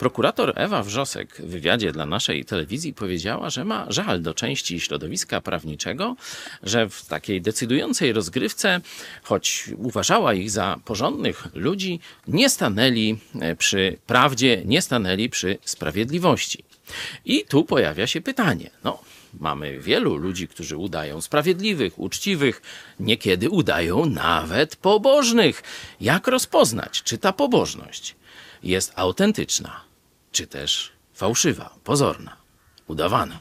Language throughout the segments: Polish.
Prokurator Ewa Wrzosek w wywiadzie dla naszej telewizji powiedziała, że ma żal do części środowiska prawniczego, że w takiej decydującej rozgrywce, choć uważała ich za porządnych ludzi, nie stanęli e, przy prawdzie, nie stanęli przy sprawiedliwości. I tu pojawia się pytanie: no, Mamy wielu ludzi, którzy udają sprawiedliwych, uczciwych, niekiedy udają nawet pobożnych. Jak rozpoznać, czy ta pobożność jest autentyczna, czy też fałszywa, pozorna, udawana?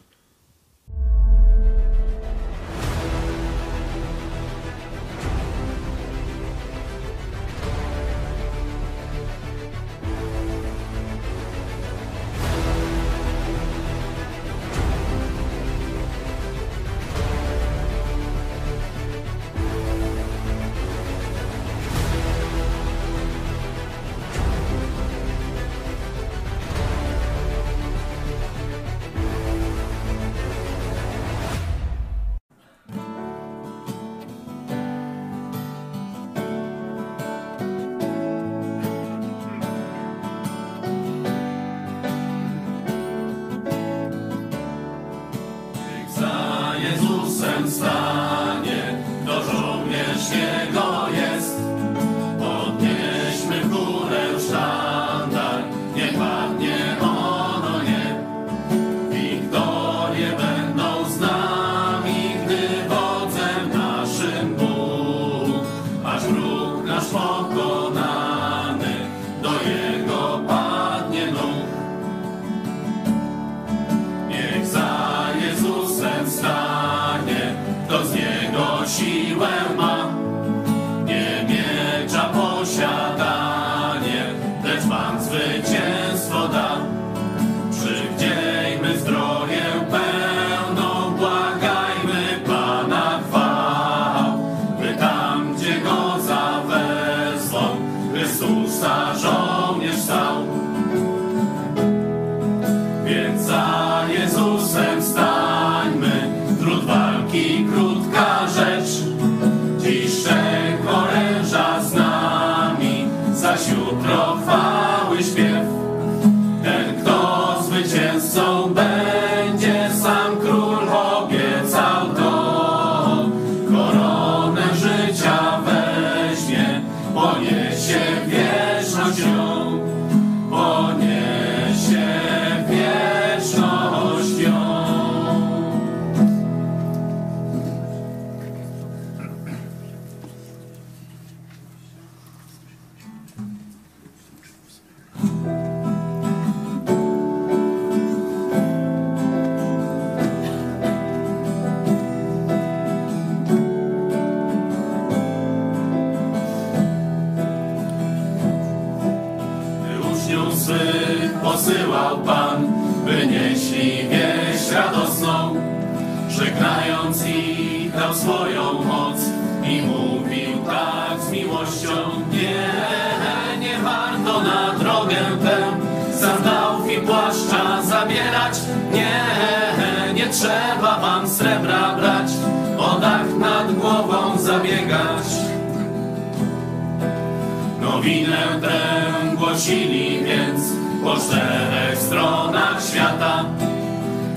Głosili więc po czterech stronach świata.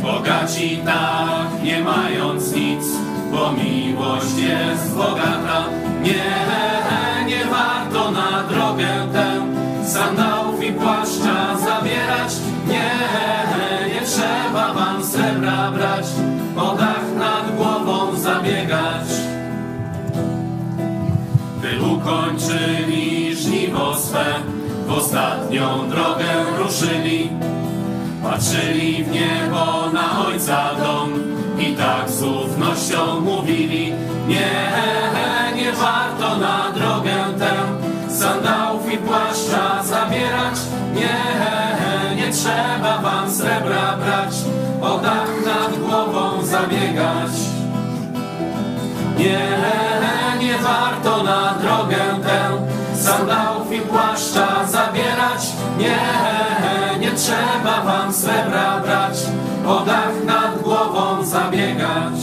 Bogaci tak, nie mając nic, bo miłość jest bogata. Nie, nie warto na drogę tę sandałów i płaszcza zabierać. Nie, nie trzeba wam srebra brać, o dach nad głową zabiegać. Gdy ukończyli żniwo swe, ostatnią drogę ruszyli. Patrzyli w niebo na Ojca dom i tak z ufnością mówili Nie, nie warto na drogę tę sandałów i płaszcza zabierać Nie, nie trzeba wam srebra brać, o dach nad głową zabiegać nie, nie warto na drogę tę sandałów. Nie, nie trzeba wam srebra brać, o dach nad głową zabiegać.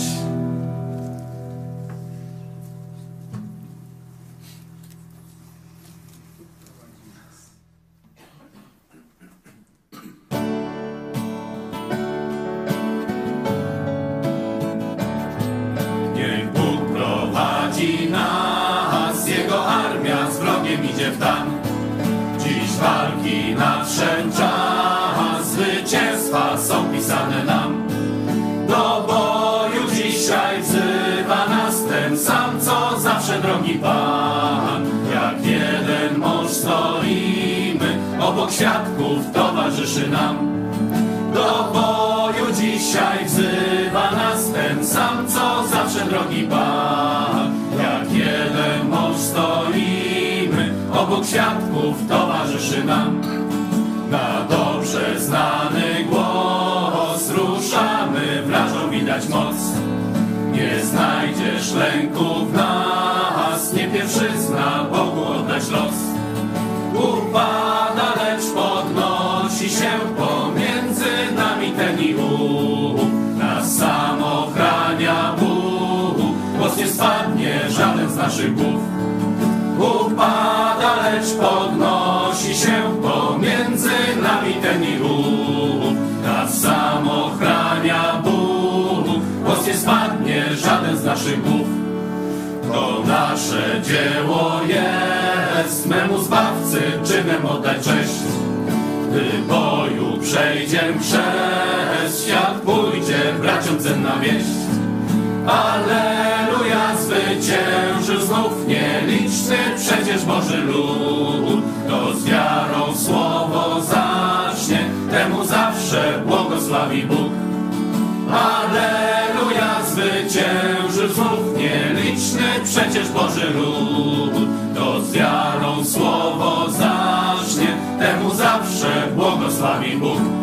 Niech Bóg prowadzi nas, Jego armia z wrogiem idzie w tam. Nadszedł zwycięstwa są pisane nam. Do boju dzisiaj wzywa nas ten sam, co zawsze drogi Pan. Jak jeden mąż stoimy, obok świadków towarzyszy nam. Do boju dzisiaj wzywa nas ten sam, co zawsze drogi Pan. Jak jeden mąż stoimy, obok świadków towarzyszy nam. Na dobrze znany głos ruszamy, wrażą widać moc. Nie znajdziesz lęku w nas, nie pierwszyzna Bogu oddać los. Upada, naszych głów. To nasze dzieło jest, memu Zbawcy czynem oddać cześć. Gdy boju przejdzie przez świat, pójdzie braciom cenna wieść. Alleluja, zwyciężył znów nieliczny przecież Boży lud. To z wiarą słowo zacznie, temu zawsze błogosławi Bóg. Alleluja, znów nieliczny przecież Boży lud. To z wiarą słowo zacznie, temu zawsze błogosławi Bóg.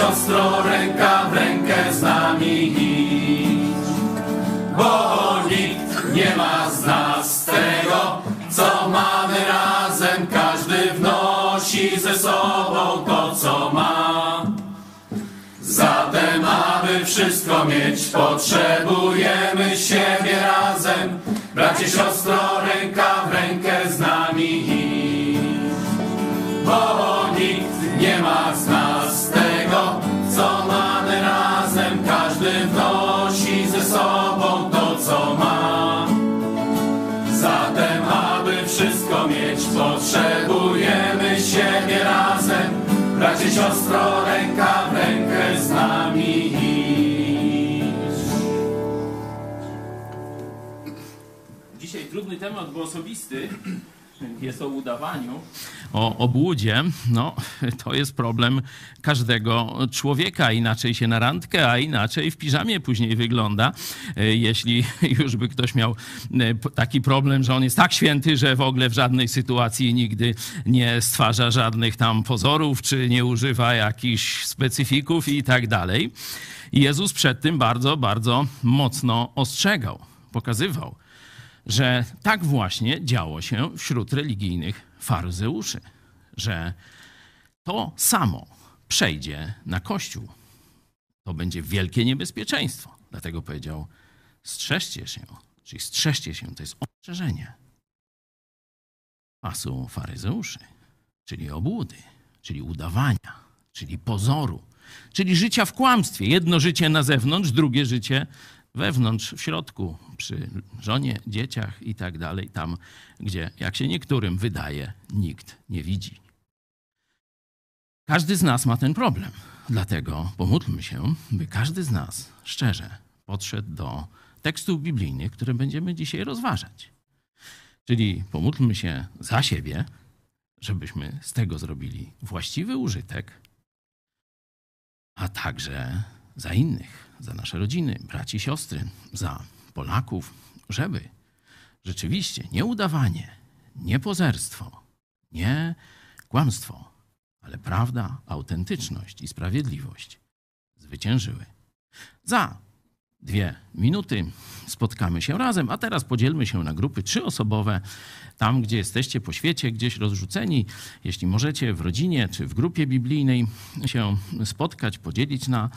Siostro, ręka w rękę z nami iść. Bo nikt nie ma z nas tego, co mamy razem. Każdy wnosi ze sobą to, co ma. Zatem, aby wszystko mieć, potrzebujemy siebie razem. Bracie, siostro, ręka w rękę z nami iść. Bo potrzebujemy siebie razem. Bracie, siostro, ręka w rękę z nami. Dzisiaj trudny temat, bo osobisty. Jest o udawaniu, o obłudzie. No, to jest problem każdego człowieka. Inaczej się na randkę, a inaczej w piżamie później wygląda. E, Jeśli już by ktoś miał e, taki problem, że on jest tak święty, że w ogóle w żadnej sytuacji nigdy nie stwarza żadnych tam pozorów, czy nie używa jakichś specyfików i tak dalej. Jezus przed tym bardzo, bardzo mocno ostrzegał, pokazywał że tak właśnie działo się wśród religijnych faryzeuszy, że to samo przejdzie na Kościół. To będzie wielkie niebezpieczeństwo. Dlatego powiedział: strzeżcie się, czyli strzeżcie się, to jest ostrzeżenie pasu faryzeuszy, czyli obłudy, czyli udawania, czyli pozoru, czyli życia w kłamstwie. Jedno życie na zewnątrz, drugie życie wewnątrz, w środku, przy żonie, dzieciach i tak dalej, tam, gdzie, jak się niektórym wydaje, nikt nie widzi. Każdy z nas ma ten problem. Dlatego pomódlmy się, by każdy z nas szczerze podszedł do tekstów biblijnych, które będziemy dzisiaj rozważać. Czyli pomódlmy się za siebie, żebyśmy z tego zrobili właściwy użytek, a także za innych, za nasze rodziny, braci, siostry, za Polaków, żeby rzeczywiście nie udawanie, nie pozerstwo, nie kłamstwo, ale prawda, autentyczność i sprawiedliwość zwyciężyły. Za dwie minuty spotkamy się razem, a teraz podzielmy się na grupy trzyosobowe. Tam, gdzie jesteście po świecie, gdzieś rozrzuceni, jeśli możecie w rodzinie czy w grupie biblijnej się spotkać, podzielić na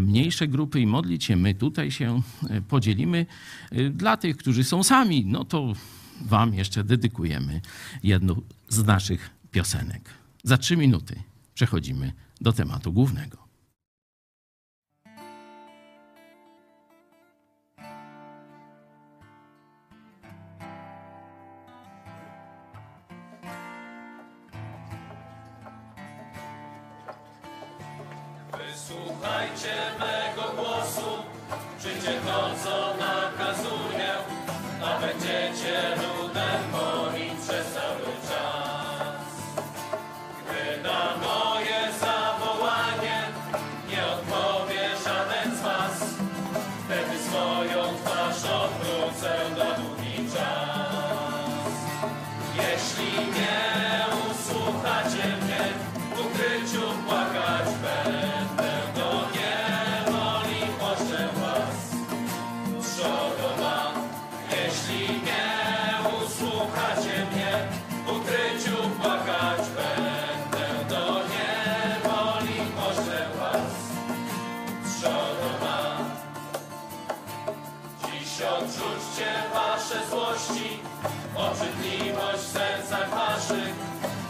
mniejsze grupy i modlić się. My tutaj się e, podzielimy. E, dla tych, którzy są sami, no to Wam jeszcze dedykujemy jedną z naszych piosenek. Za trzy minuty przechodzimy do tematu głównego. Wysłuchajcie mego głosu, czyńcie to, co obrzydliwość w sercach waszych.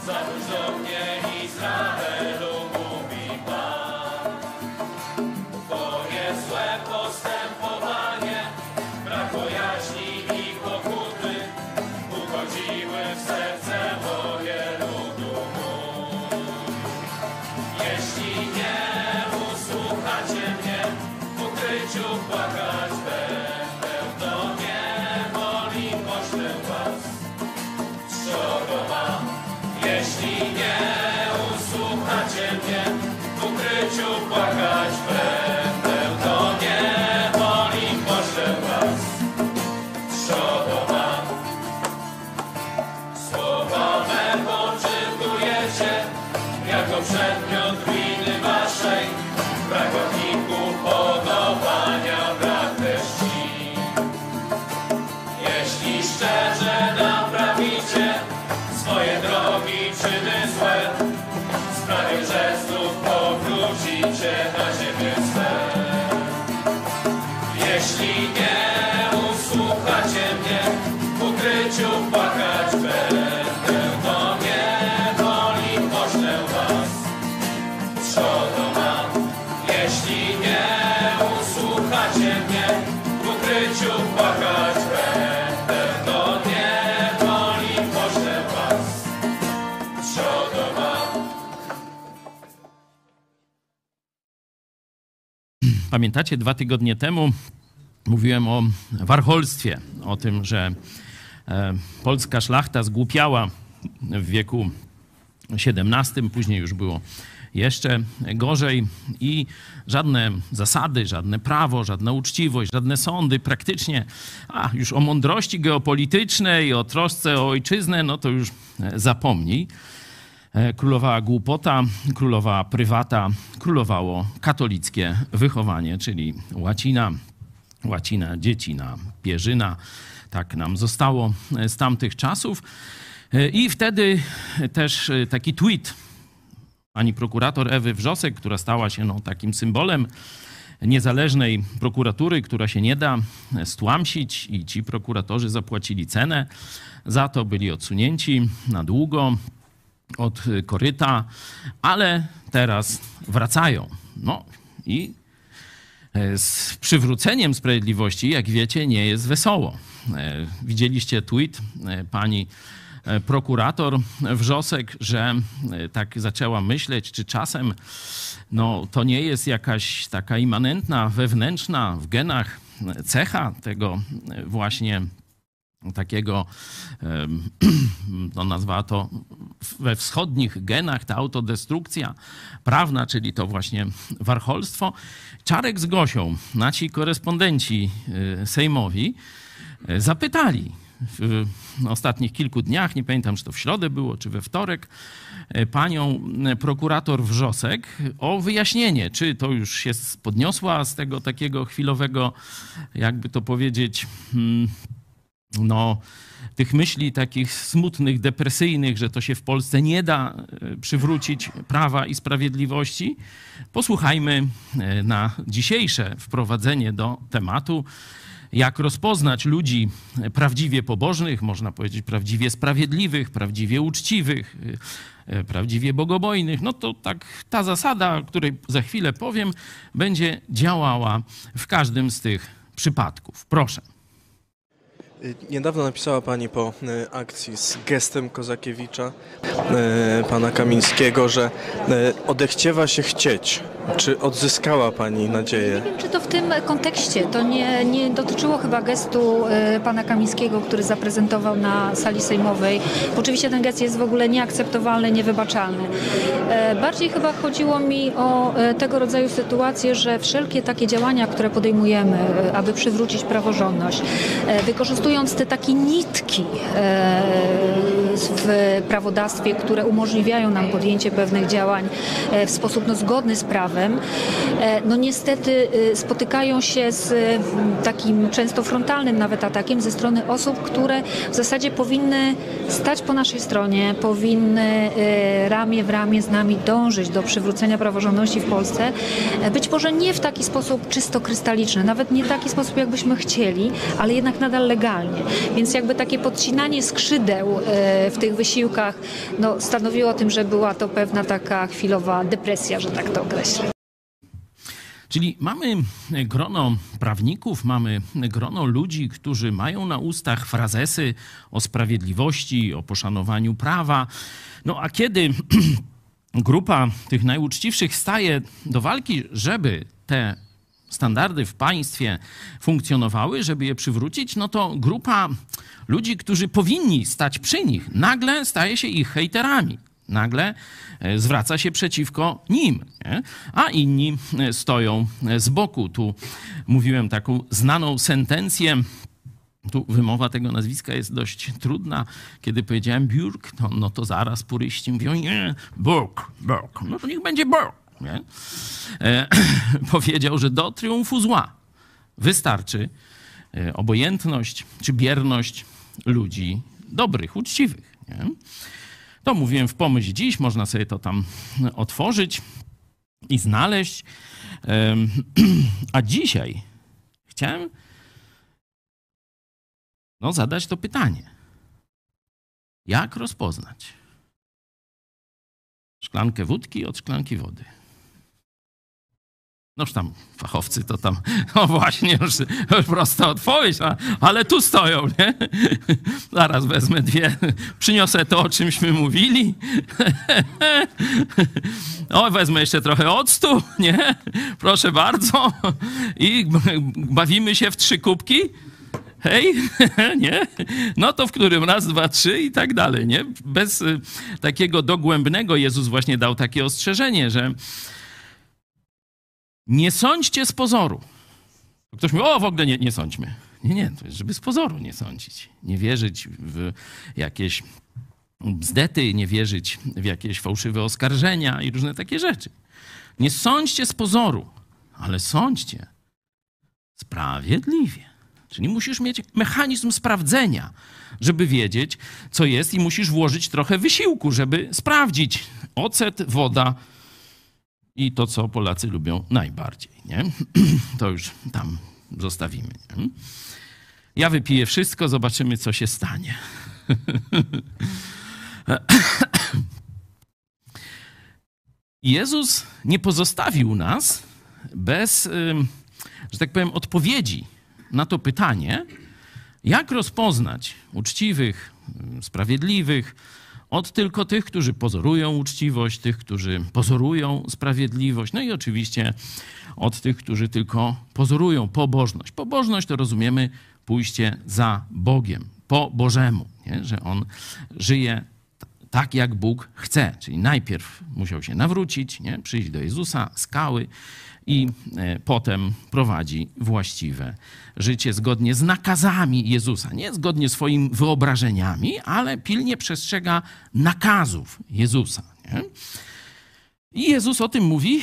Zawróć do mnie Izraelu, mówi Pan. Twoje złe postępowanie, brak bojaźni i pokuty, ugodziły w serce moje ludu mój. Jeśli nie usłuchacie mnie, w ukryciu płakać ukryciu płakać będę, Pamiętacie, dwa tygodnie temu mówiłem o warholstwie, o tym, że e, polska szlachta zgłupiała w wieku XVII, później już było jeszcze gorzej i żadne zasady, żadne prawo, żadna uczciwość, żadne sądy praktycznie, a już o mądrości geopolitycznej, o trosce o ojczyznę, no to już e, zapomnij. E, Królowała głupota, królowała prywata, królowało katolickie wychowanie, czyli łacina, łacina, dziecina, pierzyna. Tak nam zostało e, z tamtych czasów. E, I wtedy też taki tweet pani prokurator Ewy Wrzosek, która stała się no, takim symbolem niezależnej prokuratury, która się nie da stłamsić i ci prokuratorzy zapłacili cenę za to, byli odsunięci na długo od koryta, ale teraz wracają. No i e, z przywróceniem sprawiedliwości, jak wiecie, nie jest wesoło. E, Widzieliście tweet e, pani prokurator Wrzosek, że tak zaczęła myśleć, czy czasem no, to nie jest jakaś taka immanentna, wewnętrzna w genach cecha tego właśnie takiego, no nazwała to we wschodnich genach, ta autodestrukcja prawna, czyli to właśnie warcholstwo. Czarek z Gosią, nasi korespondenci e, sejmowi, e, zapytali w ostatnich kilku dniach, nie pamiętam, czy to w środę było, czy we wtorek, e, panią prokurator Wrzosek o wyjaśnienie, czy to już się podniosła z tego takiego chwilowego, jakby to powiedzieć, hmm, no, tych myśli takich smutnych, depresyjnych, że to się w Polsce nie da e, przywrócić prawa i sprawiedliwości. Posłuchajmy e, na dzisiejsze wprowadzenie do tematu, jak rozpoznać ludzi prawdziwie pobożnych, można powiedzieć prawdziwie sprawiedliwych, prawdziwie uczciwych, e, prawdziwie bogobojnych. No to tak ta zasada, o której za chwilę powiem, będzie działała w każdym z tych przypadków. Proszę. Y, niedawno napisała Pani po y, akcji z gestem Kozakiewicza, y, Pana Kamińskiego, że odechciewa się chcieć. Czy odzyskała Pani nadzieję? Nie wiem, czy to w tym kontekście. To nie, nie dotyczyło chyba gestu Pana Kamińskiego, który zaprezentował na sali sejmowej. Oczywiście ten gest jest w ogóle nieakceptowalny, niewybaczalny. Bardziej chyba chodziło mi o tego rodzaju sytuacje, że wszelkie takie działania, które podejmujemy, aby przywrócić praworządność, wykorzystują wykorzystując te takie nitki e, w prawodawstwie, które umożliwiają nam podjęcie pewnych działań e, w sposób no, zgodny z prawem, e, no niestety spotykają się z takim często frontalnym nawet atakiem ze strony osób, które w zasadzie powinny stać po naszej stronie, powinny ramię w ramię z nami dążyć do przywrócenia praworządności w Polsce. Być może nie w taki sposób czysto krystaliczny, nawet nie taki sposób, jakbyśmy chcieli, ale jednak nadal legalny. Więc jakby takie podcinanie skrzydeł e, w tych wysiłkach no, stanowiło o tym, że była to pewna taka chwilowa depresja, że tak to określę. Czyli mamy grono prawników, mamy grono ludzi, którzy mają na ustach frazesy o sprawiedliwości, o poszanowaniu prawa. No a kiedy grupa tych najuczciwszych staje do walki, żeby te standardy w państwie funkcjonowały, żeby je przywrócić, no to grupa ludzi, którzy powinni stać przy nich, nagle staje się ich hejterami. Nagle e, zwraca się przeciwko nim, nie? a inni e, stoją e, z boku. Tu mówiłem taką znaną sentencję tu wymowa tego nazwiska jest dość trudna. Kiedy powiedziałem Burk, to, no to zaraz puryści mówią, nie, Burk, Burk. No to niech będzie Burk nie? E, powiedział, że do triumfu zła wystarczy e, obojętność czy bierność ludzi dobrych, uczciwych. Nie? To mówiłem w pomyśl dziś, można sobie to tam otworzyć i znaleźć. A dzisiaj chciałem no, zadać to pytanie. Jak rozpoznać szklankę wódki od szklanki wody? Noż tam fachowcy to tam, no właśnie, już, już prosta odpowiedź, ale tu stoją, nie? Zaraz wezmę dwie, przyniosę to, o czymśmy mówili. O, wezmę jeszcze trochę octu, nie? Proszę bardzo. I bawimy się w trzy kubki. Hej, nie? No to w którym raz, dwa, trzy i tak dalej, nie? Bez y, takiego dogłębnego Jezus właśnie dał takie ostrzeżenie, że nie sądźcie z pozoru. Ktoś mówi, o w ogóle nie, nie sądźmy. Nie, nie, to jest, żeby z pozoru nie sądzić. Nie wierzyć w jakieś bzdety, nie wierzyć w jakieś fałszywe oskarżenia i różne takie rzeczy. Nie sądźcie z pozoru, ale sądźcie sprawiedliwie. Czyli musisz mieć mechanizm sprawdzenia, żeby wiedzieć, co jest, i musisz włożyć trochę wysiłku, żeby sprawdzić ocet, woda, i to, co Polacy lubią najbardziej. Nie? To już tam zostawimy. Nie? Ja wypiję wszystko, zobaczymy, co się stanie. Jezus nie pozostawił nas bez, że tak powiem, odpowiedzi na to pytanie, jak rozpoznać uczciwych, sprawiedliwych, od tylko tych, którzy pozorują uczciwość, tych, którzy pozorują sprawiedliwość, no i oczywiście od tych, którzy tylko pozorują pobożność. Pobożność to rozumiemy pójście za Bogiem, po Bożemu, nie? że on żyje tak, jak Bóg chce. Czyli najpierw musiał się nawrócić, nie? przyjść do Jezusa, skały i e, potem prowadzi właściwe życie zgodnie z nakazami Jezusa. Nie zgodnie swoimi wyobrażeniami, ale pilnie przestrzega nakazów Jezusa. Nie? I Jezus o tym mówi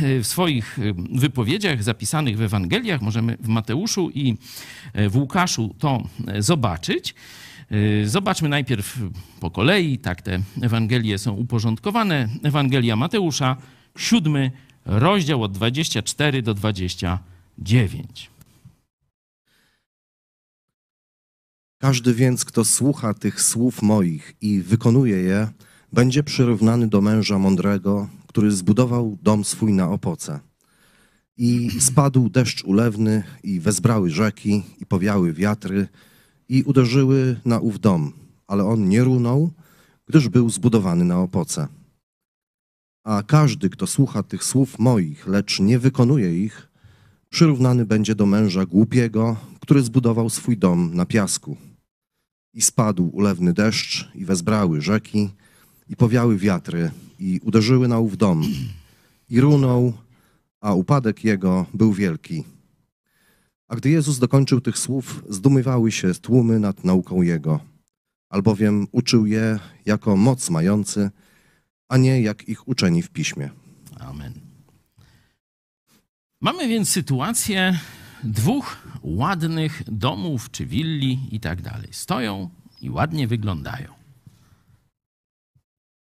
e, w swoich e, wypowiedziach zapisanych w Ewangeliach. Możemy w Mateuszu i w Łukaszu to zobaczyć. Zobaczmy najpierw po kolei, tak te Ewangelie są uporządkowane. Ewangelia Mateusza, siódmy rozdział od 24 do 29. Każdy więc, kto słucha tych słów moich i wykonuje je, będzie przyrównany do męża mądrego, który zbudował dom swój na opoce. I spadł deszcz ulewny, i wezbrały rzeki, i powiały wiatry, i uderzyły na ów dom, ale on nie runął, gdyż był zbudowany na opoce. A każdy, kto słucha tych słów moich, lecz nie wykonuje ich, przyrównany będzie do męża głupiego, który zbudował swój dom na piasku. I spadł ulewny deszcz, i wezbrały rzeki, i powiały wiatry, i uderzyły na ów dom, i runął, a upadek jego był wielki. A gdy Jezus dokończył tych słów, zdumywały się tłumy nad nauką Jego, albowiem uczył je jako moc mający, a nie jak ich uczeni w piśmie. Amen. Mamy więc sytuację dwóch ładnych domów czy willi i tak dalej. Stoją i ładnie wyglądają.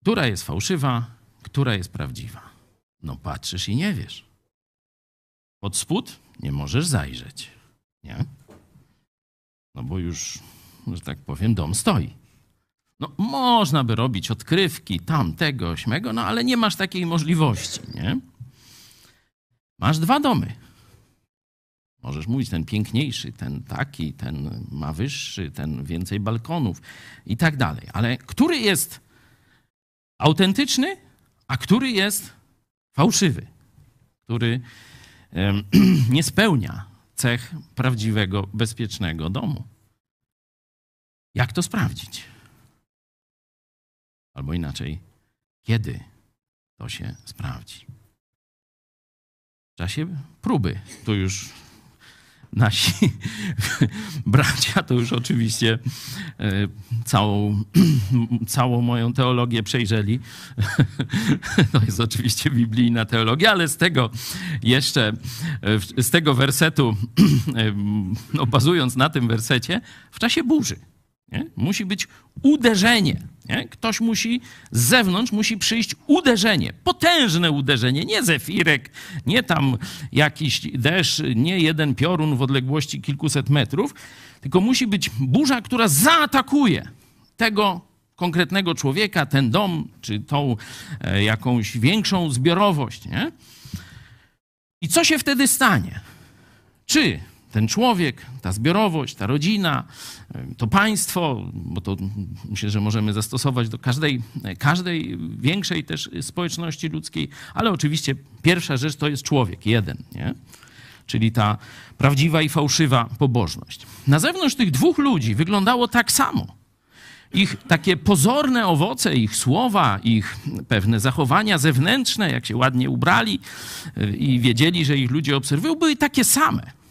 Która jest fałszywa, która jest prawdziwa? No patrzysz i nie wiesz. Pod spód nie możesz zajrzeć. Nie? No bo już, że tak powiem, dom stoi. No, można by robić odkrywki tamtego, śmego, no ale nie masz takiej możliwości, nie? Masz dwa domy. Możesz mówić, ten piękniejszy, ten taki, ten ma wyższy, ten więcej balkonów i tak dalej. Ale który jest autentyczny, a który jest fałszywy? Który nie spełnia cech prawdziwego, bezpiecznego domu. Jak to sprawdzić? Albo inaczej, kiedy to się sprawdzi? W czasie próby. Tu już nasi bracia to już oczywiście e, całą, całą moją teologię przejrzeli. To jest oczywiście biblijna teologia, ale z tego jeszcze, e, z tego wersetu, e, no bazując na tym wersecie, w czasie burzy. Nie? Musi być uderzenie. Nie? Ktoś musi z zewnątrz musi przyjść uderzenie, potężne uderzenie, nie zefirek, nie tam jakiś deszcz, nie jeden piorun w odległości kilkuset metrów, tylko musi być burza, która zaatakuje tego konkretnego człowieka, ten dom, czy tą e, jakąś większą zbiorowość. Nie? I co się wtedy stanie? Czy ten człowiek, ta zbiorowość, ta rodzina, to państwo, bo to myślę, że możemy zastosować do każdej, każdej większej też społeczności ludzkiej, ale oczywiście pierwsza rzecz to jest człowiek, jeden, nie? czyli ta prawdziwa i fałszywa pobożność. Na zewnątrz tych dwóch ludzi wyglądało tak samo. Ich takie pozorne owoce, ich słowa, ich pewne zachowania zewnętrzne, jak się ładnie ubrali y, i wiedzieli, że ich ludzie obserwują, były takie same.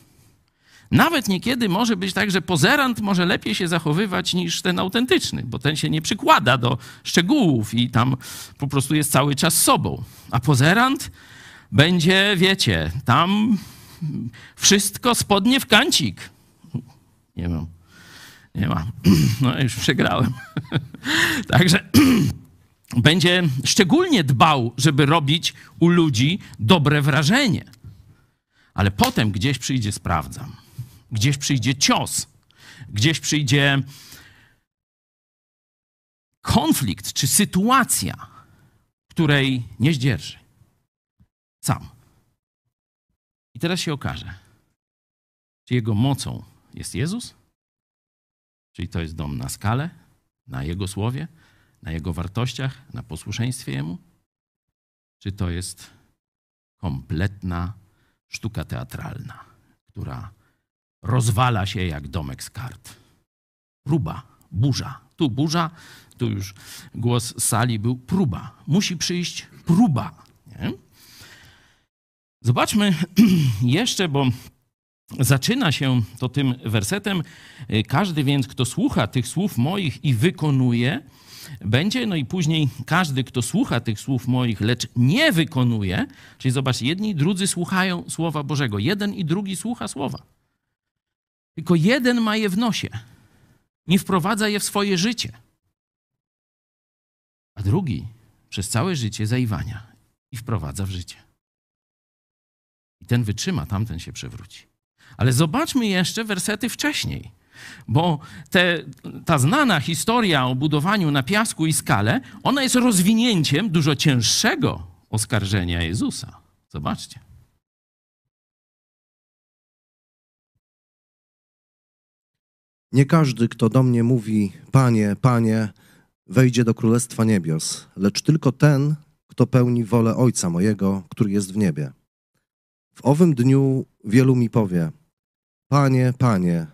Nawet niekiedy może być tak, że pozerant może lepiej się zachowywać niż ten autentyczny, bo ten się nie przykłada do szczegółów i tam po prostu jest cały czas sobą. A pozerant będzie, wiecie, tam wszystko spodnie w kancik. Nie mam. Nie mam. No już przegrałem. Także będzie szczególnie dbał, żeby robić u ludzi dobre wrażenie. Ale potem gdzieś przyjdzie sprawdzam Gdzieś przyjdzie cios, gdzieś przyjdzie konflikt czy sytuacja, której nie zdzierży. Sam. I teraz się okaże, czy jego mocą jest Jezus? Czyli to jest dom na skalę, na Jego słowie, na Jego wartościach, na posłuszeństwie Jemu? Czy to jest kompletna sztuka teatralna, która rozwala się jak domek z kart? Próba, burza. Tu burza, tu już głos z sali był próba. Musi przyjść próba. Nie? Zobaczmy jeszcze, bo zaczyna się to tym wersetem. Każdy więc, kto słucha tych słów moich i wykonuje, będzie, no i później każdy, kto słucha tych słów moich, lecz nie wykonuje, czyli zobacz, jedni i drudzy słuchają Słowa Bożego. Jeden i drugi słucha Słowa. Tylko jeden ma je w nosie. Nie wprowadza je w swoje życie. A drugi przez całe życie zaiwania i wprowadza w życie. I ten wytrzyma, tamten się przewróci. Ale zobaczmy jeszcze wersety wcześniej, bo te, ta znana historia o budowaniu na piasku i skale, ona jest rozwinięciem dużo cięższego oskarżenia Jezusa. Zobaczcie. Nie każdy, kto do mnie mówi, Panie, Panie, wejdzie do Królestwa Niebios, lecz tylko ten, kto pełni wolę Ojca mojego, który jest w niebie. W owym dniu wielu mi powie, Panie, Panie,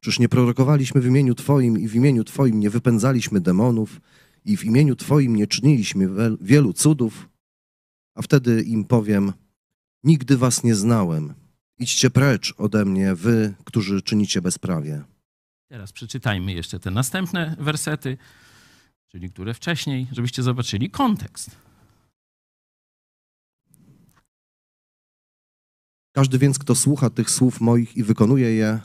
czyż nie prorokowaliśmy w imieniu Twoim i w imieniu Twoim nie wypędzaliśmy demonów i w imieniu Twoim nie czyniliśmy wielu cudów? A wtedy im powiem, nigdy was nie znałem. Idźcie precz ode mnie, wy, którzy czynicie bezprawie. Teraz przeczytajmy jeszcze te następne wersety, czyli które wcześniej, żebyście zobaczyli kontekst. Każdy więc, kto słucha tych słów moich i wykonuje je,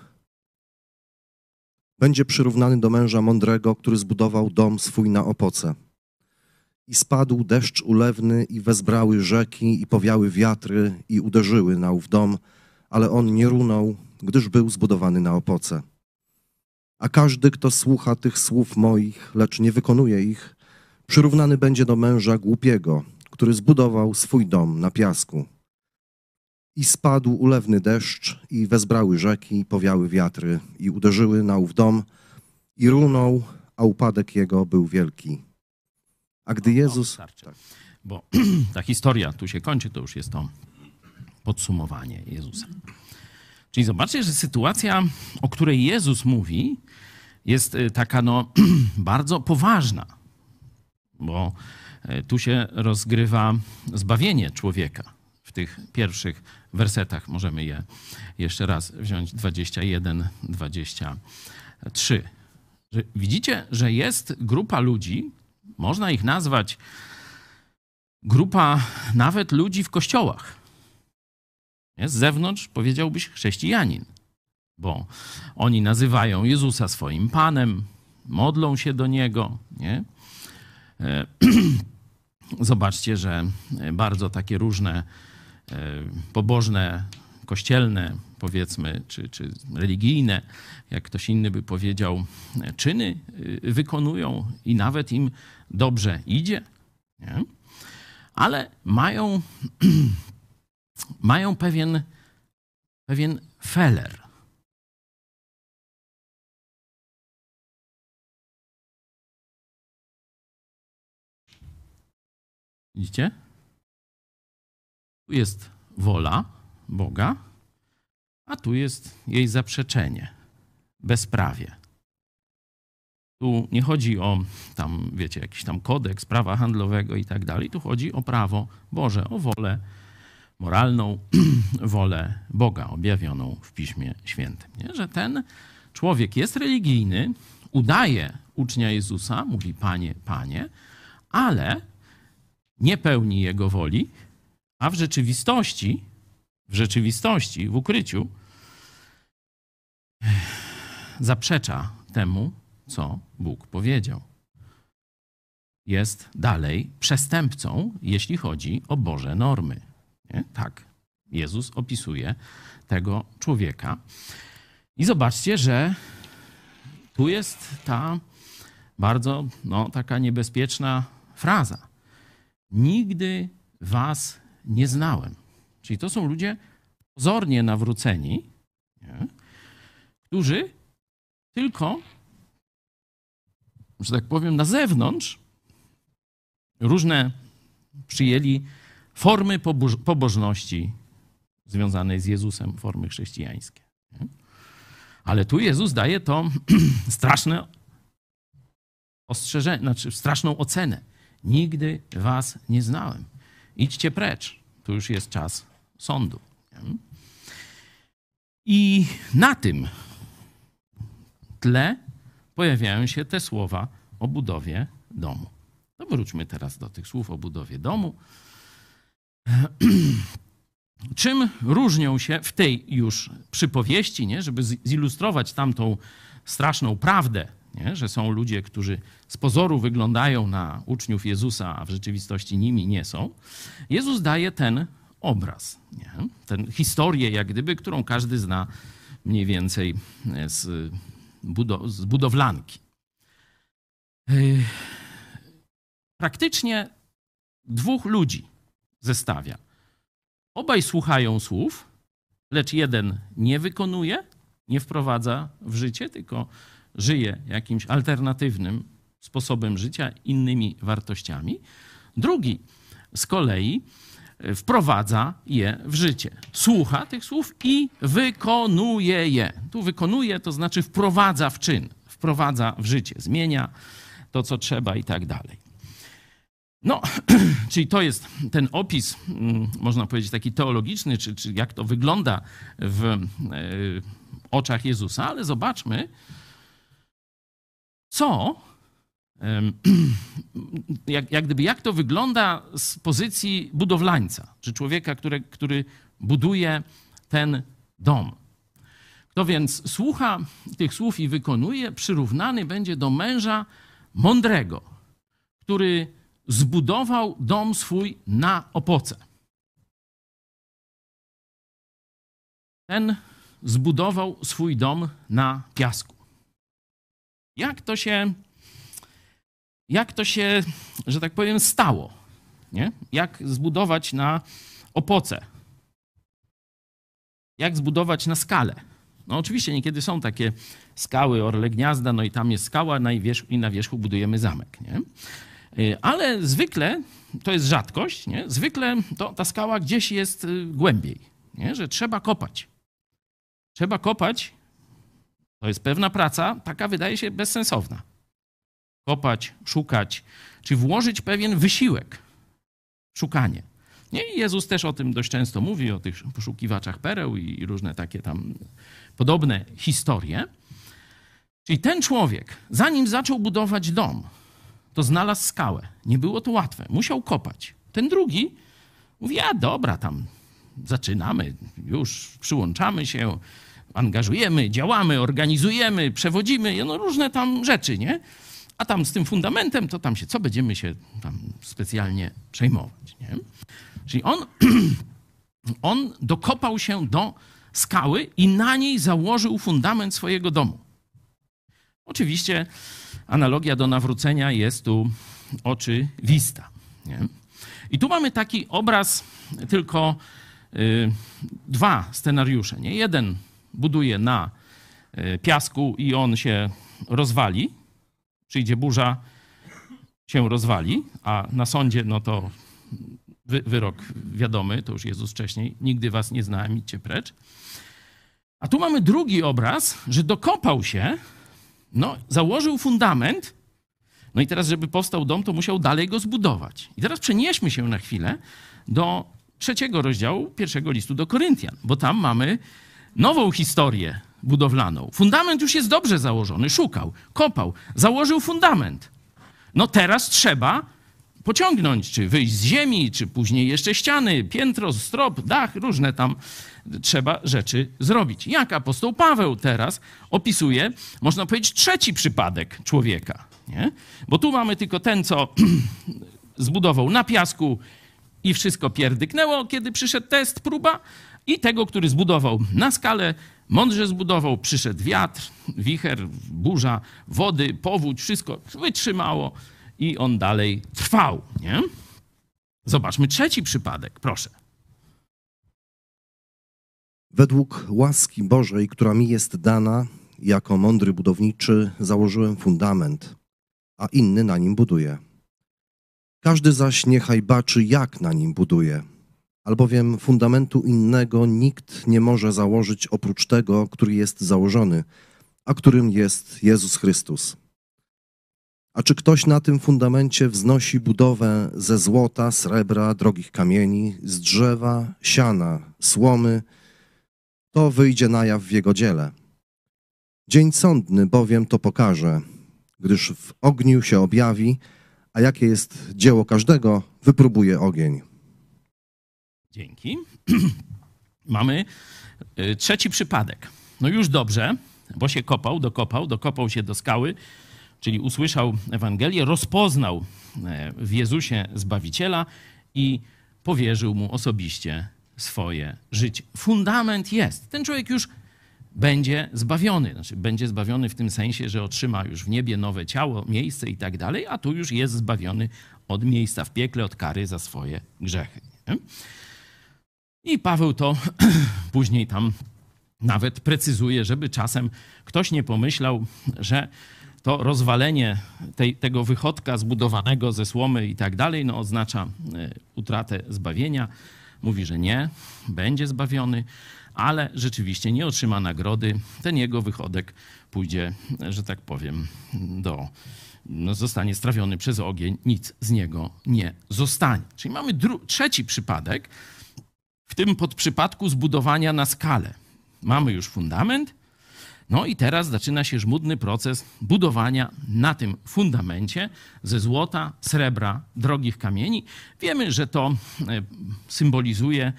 będzie przyrównany do męża mądrego, który zbudował dom swój na opoce. I spadł deszcz ulewny, i wezbrały rzeki, i powiały wiatry, i uderzyły na ów dom, ale on nie runął, gdyż był zbudowany na opoce. A każdy, kto słucha tych słów moich, lecz nie wykonuje ich, przyrównany będzie do męża głupiego, który zbudował swój dom na piasku. I spadł ulewny deszcz, i wezbrały rzeki, i powiały wiatry, i uderzyły na ów dom, i runął, a upadek jego był wielki. A gdy Jezus. Starczy. Bo ta historia tu się kończy, to już jest to podsumowanie Jezusa. Czyli zobaczcie, że sytuacja, o której Jezus mówi, jest y, taka no, bardzo poważna, bo y, tu się rozgrywa zbawienie człowieka. W tych pierwszych wersetach możemy je jeszcze raz wziąć 21, 23. Widzicie, że jest grupa ludzi, można ich nazwać grupa nawet ludzi w kościołach. Z zewnątrz powiedziałbyś chrześcijanin, bo oni nazywają Jezusa swoim Panem, modlą się do Niego. Nie? E, zobaczcie, że bardzo takie różne e, pobożne, kościelne, powiedzmy, czy, czy religijne, jak ktoś inny by powiedział, czyny y, wykonują i nawet im dobrze idzie. Nie? Ale mają mają pewien, pewien feller. Widzicie? Tu jest wola Boga, a tu jest jej zaprzeczenie, bezprawie. Tu nie chodzi o tam, wiecie, jakiś tam kodeks prawa handlowego i tak dalej. Tu chodzi o prawo Boże, o wolę moralną wolę Boga objawioną w Piśmie Świętym. Nie? Że ten człowiek jest religijny, udaje ucznia Jezusa, mówi Panie, Panie, ale nie pełni Jego woli, a w rzeczywistości, w rzeczywistości, w ukryciu zaprzecza temu, co Bóg powiedział. Jest dalej przestępcą, jeśli chodzi o Boże normy. Nie? Tak, Jezus opisuje tego człowieka. I zobaczcie, że tu jest ta bardzo no, taka niebezpieczna fraza. Nigdy was nie znałem. Czyli to są ludzie pozornie nawróceni, nie? którzy tylko że tak powiem, na zewnątrz różne przyjęli formy poboż- pobożności związanej z Jezusem, formy chrześcijańskie. Ale tu Jezus daje to straszne ostrzeżenie, znaczy straszną ocenę. Nigdy was nie znałem. Idźcie precz. Tu już jest czas sądu. I na tym tle pojawiają się te słowa o budowie domu. No wróćmy teraz do tych słów o budowie domu. Czym różnią się w tej już przypowieści, nie? żeby zilustrować tamtą straszną prawdę, nie? że są ludzie, którzy z pozoru wyglądają na uczniów Jezusa, a w rzeczywistości nimi nie są. Jezus daje ten obraz, nie? tę historię, jak gdyby, którą każdy zna mniej więcej z, z budowlanki. Yy, Praktycznie dwóch ludzi zestawia. Obaj słuchają słów, lecz jeden nie wykonuje, nie wprowadza w życie, tylko żyje jakimś alternatywnym sposobem życia, innymi wartościami. Drugi z kolei e, wprowadza je w życie. Słucha tych słów i wykonuje je. Tu wykonuje, to znaczy wprowadza w czyn, wprowadza w życie, zmienia to, co trzeba i tak dalej. No, czyli to jest ten opis, mm, można powiedzieć, taki teologiczny, czy, czy jak to wygląda w e, oczach Jezusa, ale zobaczmy, co, jak, jak gdyby, jak to wygląda z pozycji budowlańca, czy człowieka, który, który buduje ten dom. Kto więc słucha tych słów i wykonuje, przyrównany będzie do męża mądrego, który zbudował dom swój na opoce. Ten zbudował swój dom na piasku. Jak to się, jak to się, że tak powiem, stało? Nie? Jak zbudować na opoce? Jak zbudować na skalę? No oczywiście niekiedy są takie skały, orle gniazda, no i tam jest skała na i na wierzchu budujemy zamek. Nie? Y, Ale zwykle, to jest rzadkość, nie? zwykle to, ta skała gdzieś jest y, głębiej, nie? że trzeba kopać. Trzeba kopać, to jest pewna praca, taka wydaje się bezsensowna. Kopać, szukać, czy włożyć pewien wysiłek, szukanie. Nie? I Jezus też o tym dość często mówi, o tych poszukiwaczach pereł i różne takie tam podobne historie. Czyli ten człowiek, zanim zaczął budować dom, to znalazł skałę. Nie było to łatwe. Musiał kopać. Ten drugi mówi, a dobra, tam zaczynamy, już przyłączamy się, angażujemy, działamy, organizujemy, przewodzimy, no różne tam rzeczy, nie? A tam z tym fundamentem, to tam się, co będziemy się tam specjalnie przejmować, nie? Czyli on, on dokopał się do skały i na niej założył fundament swojego domu. Oczywiście analogia do nawrócenia jest tu oczywista. Nie? I tu mamy taki obraz, tylko y, dwa scenariusze. Nie? Jeden buduje na y, piasku i on się rozwali. Przyjdzie burza, się rozwali, a na sądzie no to wy, wyrok wiadomy, to już Jezus wcześniej, nigdy was nie znałem, idźcie precz. A tu mamy drugi obraz, że dokopał się, no, założył fundament, no i teraz, żeby powstał dom, to musiał dalej go zbudować. I teraz przenieśmy się na chwilę do trzeciego rozdziału pierwszego listu do Koryntian, bo tam mamy nową historię budowlaną. Fundament już jest dobrze założony, szukał, kopał, założył fundament. No teraz trzeba pociągnąć, czy wyjść z ziemi, czy później jeszcze ściany, piętro, strop, dach, różne tam trzeba rzeczy zrobić. Jak apostoł Paweł teraz opisuje, można powiedzieć, trzeci przypadek człowieka. Nie? Bo tu mamy tylko ten, co zbudował na piasku i wszystko pierdyknęło, kiedy przyszedł test, próba, i tego, który zbudował na skalę, mądrze zbudował, przyszedł wiatr, wicher, burza, wody, powódź, wszystko wytrzymało i on dalej trwał. Nie? Zobaczmy trzeci przypadek, proszę. Według łaski Bożej, która mi jest dana, jako mądry budowniczy, założyłem fundament. a inny na nim buduje. Każdy zaś niechaj baczy, jak na nim buduje, albowiem fundamentu innego nikt nie może założyć oprócz tego, który jest założony, a którym jest Jezus Chrystus. A czy ktoś na tym fundamencie wznosi budowę ze złota, srebra, drogich kamieni, z drzewa, siana, słomy, to wyjdzie na jaw w jego dziele. Dzień sądny bowiem to pokaże, gdyż w ogniu się objawi, a jakie jest dzieło każdego, wypróbuje ogień. Dzięki. Mamy y, trzeci przypadek. No już dobrze, bo się kopał, dokopał, dokopał się do skały, czyli usłyszał Ewangelię, rozpoznał e, w Jezusie Zbawiciela i powierzył mu osobiście swoje życie. Fundament jest. Ten człowiek już będzie zbawiony. Znaczy, będzie zbawiony w tym sensie, że otrzyma już w niebie nowe ciało, miejsce i tak dalej, a tu już jest zbawiony od miejsca w piekle, od kary za swoje grzechy. Nie? I Paweł to później tam nawet precyzuje, żeby czasem ktoś nie pomyślał, że to rozwalenie tej, tego wychodka zbudowanego ze słomy i tak dalej, no oznacza e, utratę zbawienia. Mówi, że nie, będzie zbawiony, ale rzeczywiście nie otrzyma nagrody. Ten jego wychodek pójdzie, że tak powiem, do, no zostanie strawiony przez ogień, nic z niego nie zostanie. Czyli mamy trzeci przypadek, w tym podprzypadku zbudowania na skalę. Mamy już fundament, no i teraz zaczyna się żmudny proces budowania na tym fundamencie ze złota, srebra, drogich kamieni. Wiemy, że to e, symbolizuje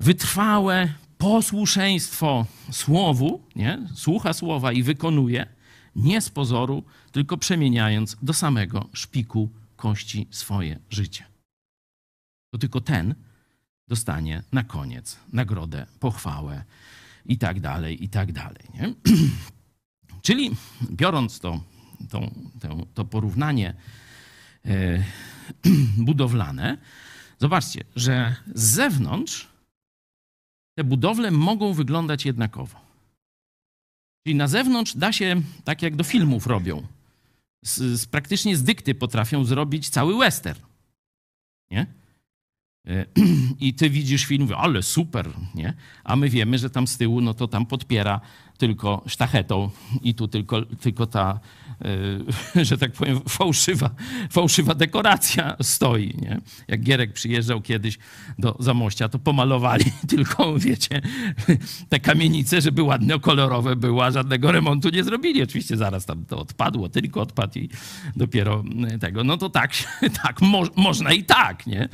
wytrwałe posłuszeństwo słowu, nie? słucha słowa i wykonuje, nie z pozoru, tylko przemieniając do samego szpiku kości swoje życie. To tylko ten dostanie na koniec nagrodę, pochwałę i tak dalej, i tak dalej. Nie? Czyli biorąc to, to, to, to porównanie e, budowlane, zobaczcie, że z zewnątrz te budowle mogą wyglądać jednakowo. Czyli na zewnątrz da się, tak jak do filmów robią, z, z praktycznie z dykty potrafią zrobić cały western. Nie? E, I ty widzisz film, mówisz, ale super, nie? A my wiemy, że tam z tyłu, no to tam podpiera tylko sztachetą i tu tylko, tylko ta, e, że tak powiem, fałszywa, fałszywa dekoracja stoi, nie? Jak Gierek przyjeżdżał kiedyś do Zamościa, to pomalowali tylko, wiecie, te kamienice, żeby ładne, kolorowe były, a żadnego remontu nie zrobili. Oczywiście zaraz tam to odpadło, tylko odpadł i dopiero tego. No to tak, tak mo można i tak, nie?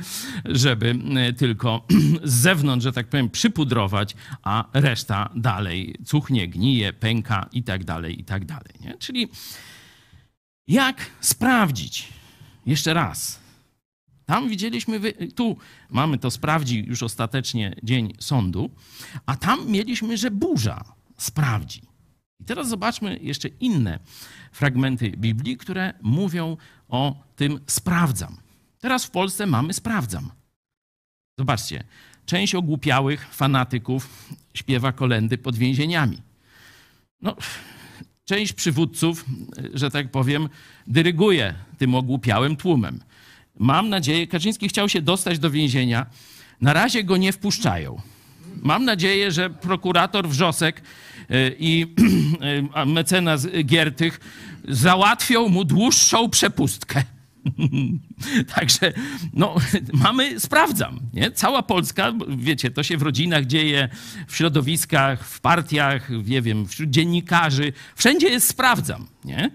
Żeby tylko z zewnątrz, że tak powiem, przypudrować, a reszta dalej cuchnie, gnije, pęka i tak dalej, i tak dalej. Nie? Czyli jak sprawdzić? Jeszcze raz. Tam widzieliśmy, tu mamy to sprawdzi już ostatecznie dzień sądu, a tam mieliśmy, że burza sprawdzi. I teraz zobaczmy jeszcze inne fragmenty Biblii, które mówią o tym sprawdzam. Teraz w Polsce mamy sprawdzam. Zobaczcie, część ogłupiałych fanatyków śpiewa kolendy pod więzieniami. No, część przywódców, że tak powiem, dyryguje tym ogłupiałym tłumem. Mam nadzieję, Kaczyński chciał się dostać do więzienia. Na razie go nie wpuszczają. Mam nadzieję, że prokurator Wrzosek y, i y, mecenas Giertych załatwią mu dłuższą przepustkę. Także no, mamy, sprawdzam, nie? Cała Polska, wiecie, to się w rodzinach dzieje, w środowiskach, w partiach, nie wiem, wśród dziennikarzy, wszędzie jest sprawdzam, nie?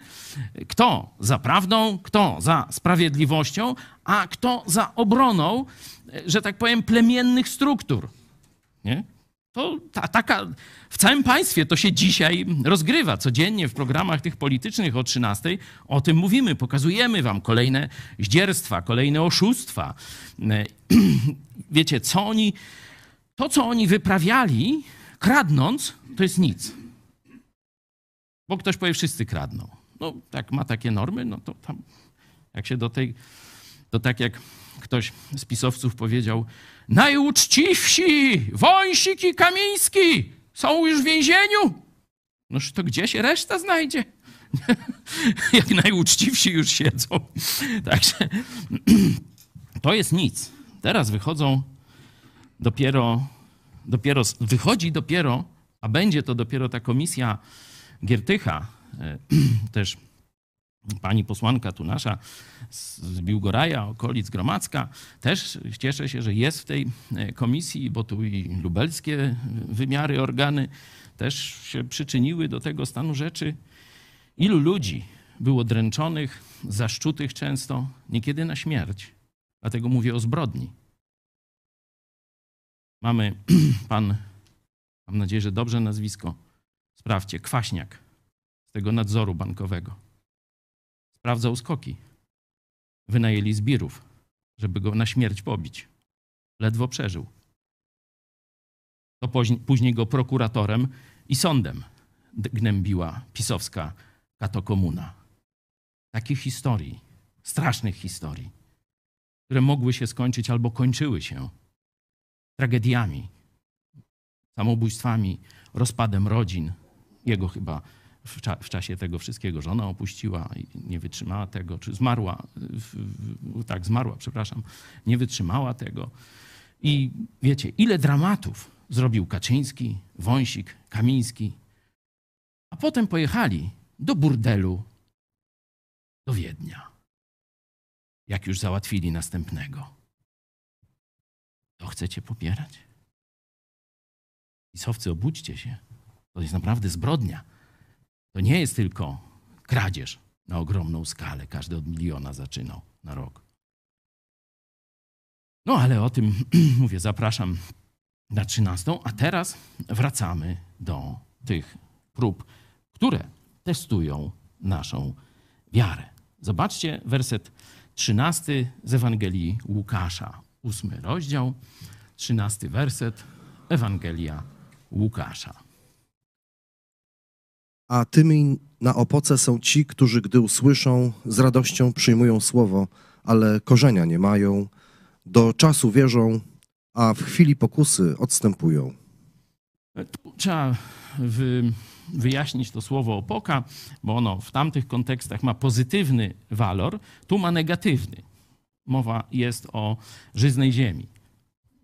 Kto za prawdą, kto za sprawiedliwością, a kto za obroną, że tak powiem, plemiennych struktur, nie? To ta, taka, w całym państwie to się dzisiaj rozgrywa. Codziennie w programach tych politycznych o 13 o tym mówimy, pokazujemy wam kolejne zdzierstwa, kolejne oszustwa. Wiecie, co oni, to co oni wyprawiali, kradnąc, to jest nic. Bo ktoś powie, wszyscy kradną. No, tak ma takie normy, no to tam, jak się do tej, to tak jak ktoś z pisowców powiedział, najuczciwsi Wąsik i Kamiński są już w więzieniu. Noż to gdzie się reszta znajdzie? Jak najuczciwsi już siedzą. Także to jest nic. Teraz wychodzą dopiero, dopiero, wychodzi dopiero, a będzie to dopiero ta komisja Giertycha, e, też pani posłanka tu nasza z Biłgoraja, okolic Gromadzka, też cieszę się, że jest w tej e, komisji, bo tu i lubelskie wymiary, organy też się przyczyniły do tego stanu rzeczy. Ilu ludzi było dręczonych, zaszczutych często, niekiedy na śmierć. Dlatego mówię o zbrodni. Mamy pan, mam nadzieję, że dobrze nazwisko, sprawdźcie, Kwaśniak z tego nadzoru bankowego. Sprawdzał skoki. Wynajęli zbirów, żeby go na śmierć pobić. Ledwo przeżył. To później go prokuratorem i sądem gnębiła pisowska katokomuna. Takich historii, strasznych historii, które mogły się skończyć albo kończyły się tragediami, samobójstwami, rozpadem rodzin. Jego chyba w, cza w, czasie tego wszystkiego żona opuściła i nie wytrzymała tego, czy zmarła, w, w, tak, zmarła, przepraszam, nie wytrzymała tego. I wiecie, ile dramatów zrobił Kaczyński, Wąsik, Kamiński, a potem pojechali do burdelu, do Wiednia, jak już załatwili następnego. To chcecie popierać? Pisowcy, obudźcie się. To jest naprawdę zbrodnia. To nie jest tylko kradzież na ogromną skalę. Każdy od miliona zaczynał na rok. No ale o tym mówię, zapraszam na 13. A teraz wracamy do tych prób, które testują naszą wiarę. Zobaczcie werset 13 z Ewangelii Łukasza, ósmy rozdział, 13 werset Ewangelia Łukasza. A tymi na opoce są ci, którzy gdy usłyszą, z radością przyjmują słowo, ale korzenia nie mają, do czasu wierzą, a w chwili pokusy odstępują. Tu trzeba wy, wyjaśnić to słowo opoka, bo ono w tamtych kontekstach ma pozytywny walor, tu ma negatywny. Mowa jest o żyznej ziemi.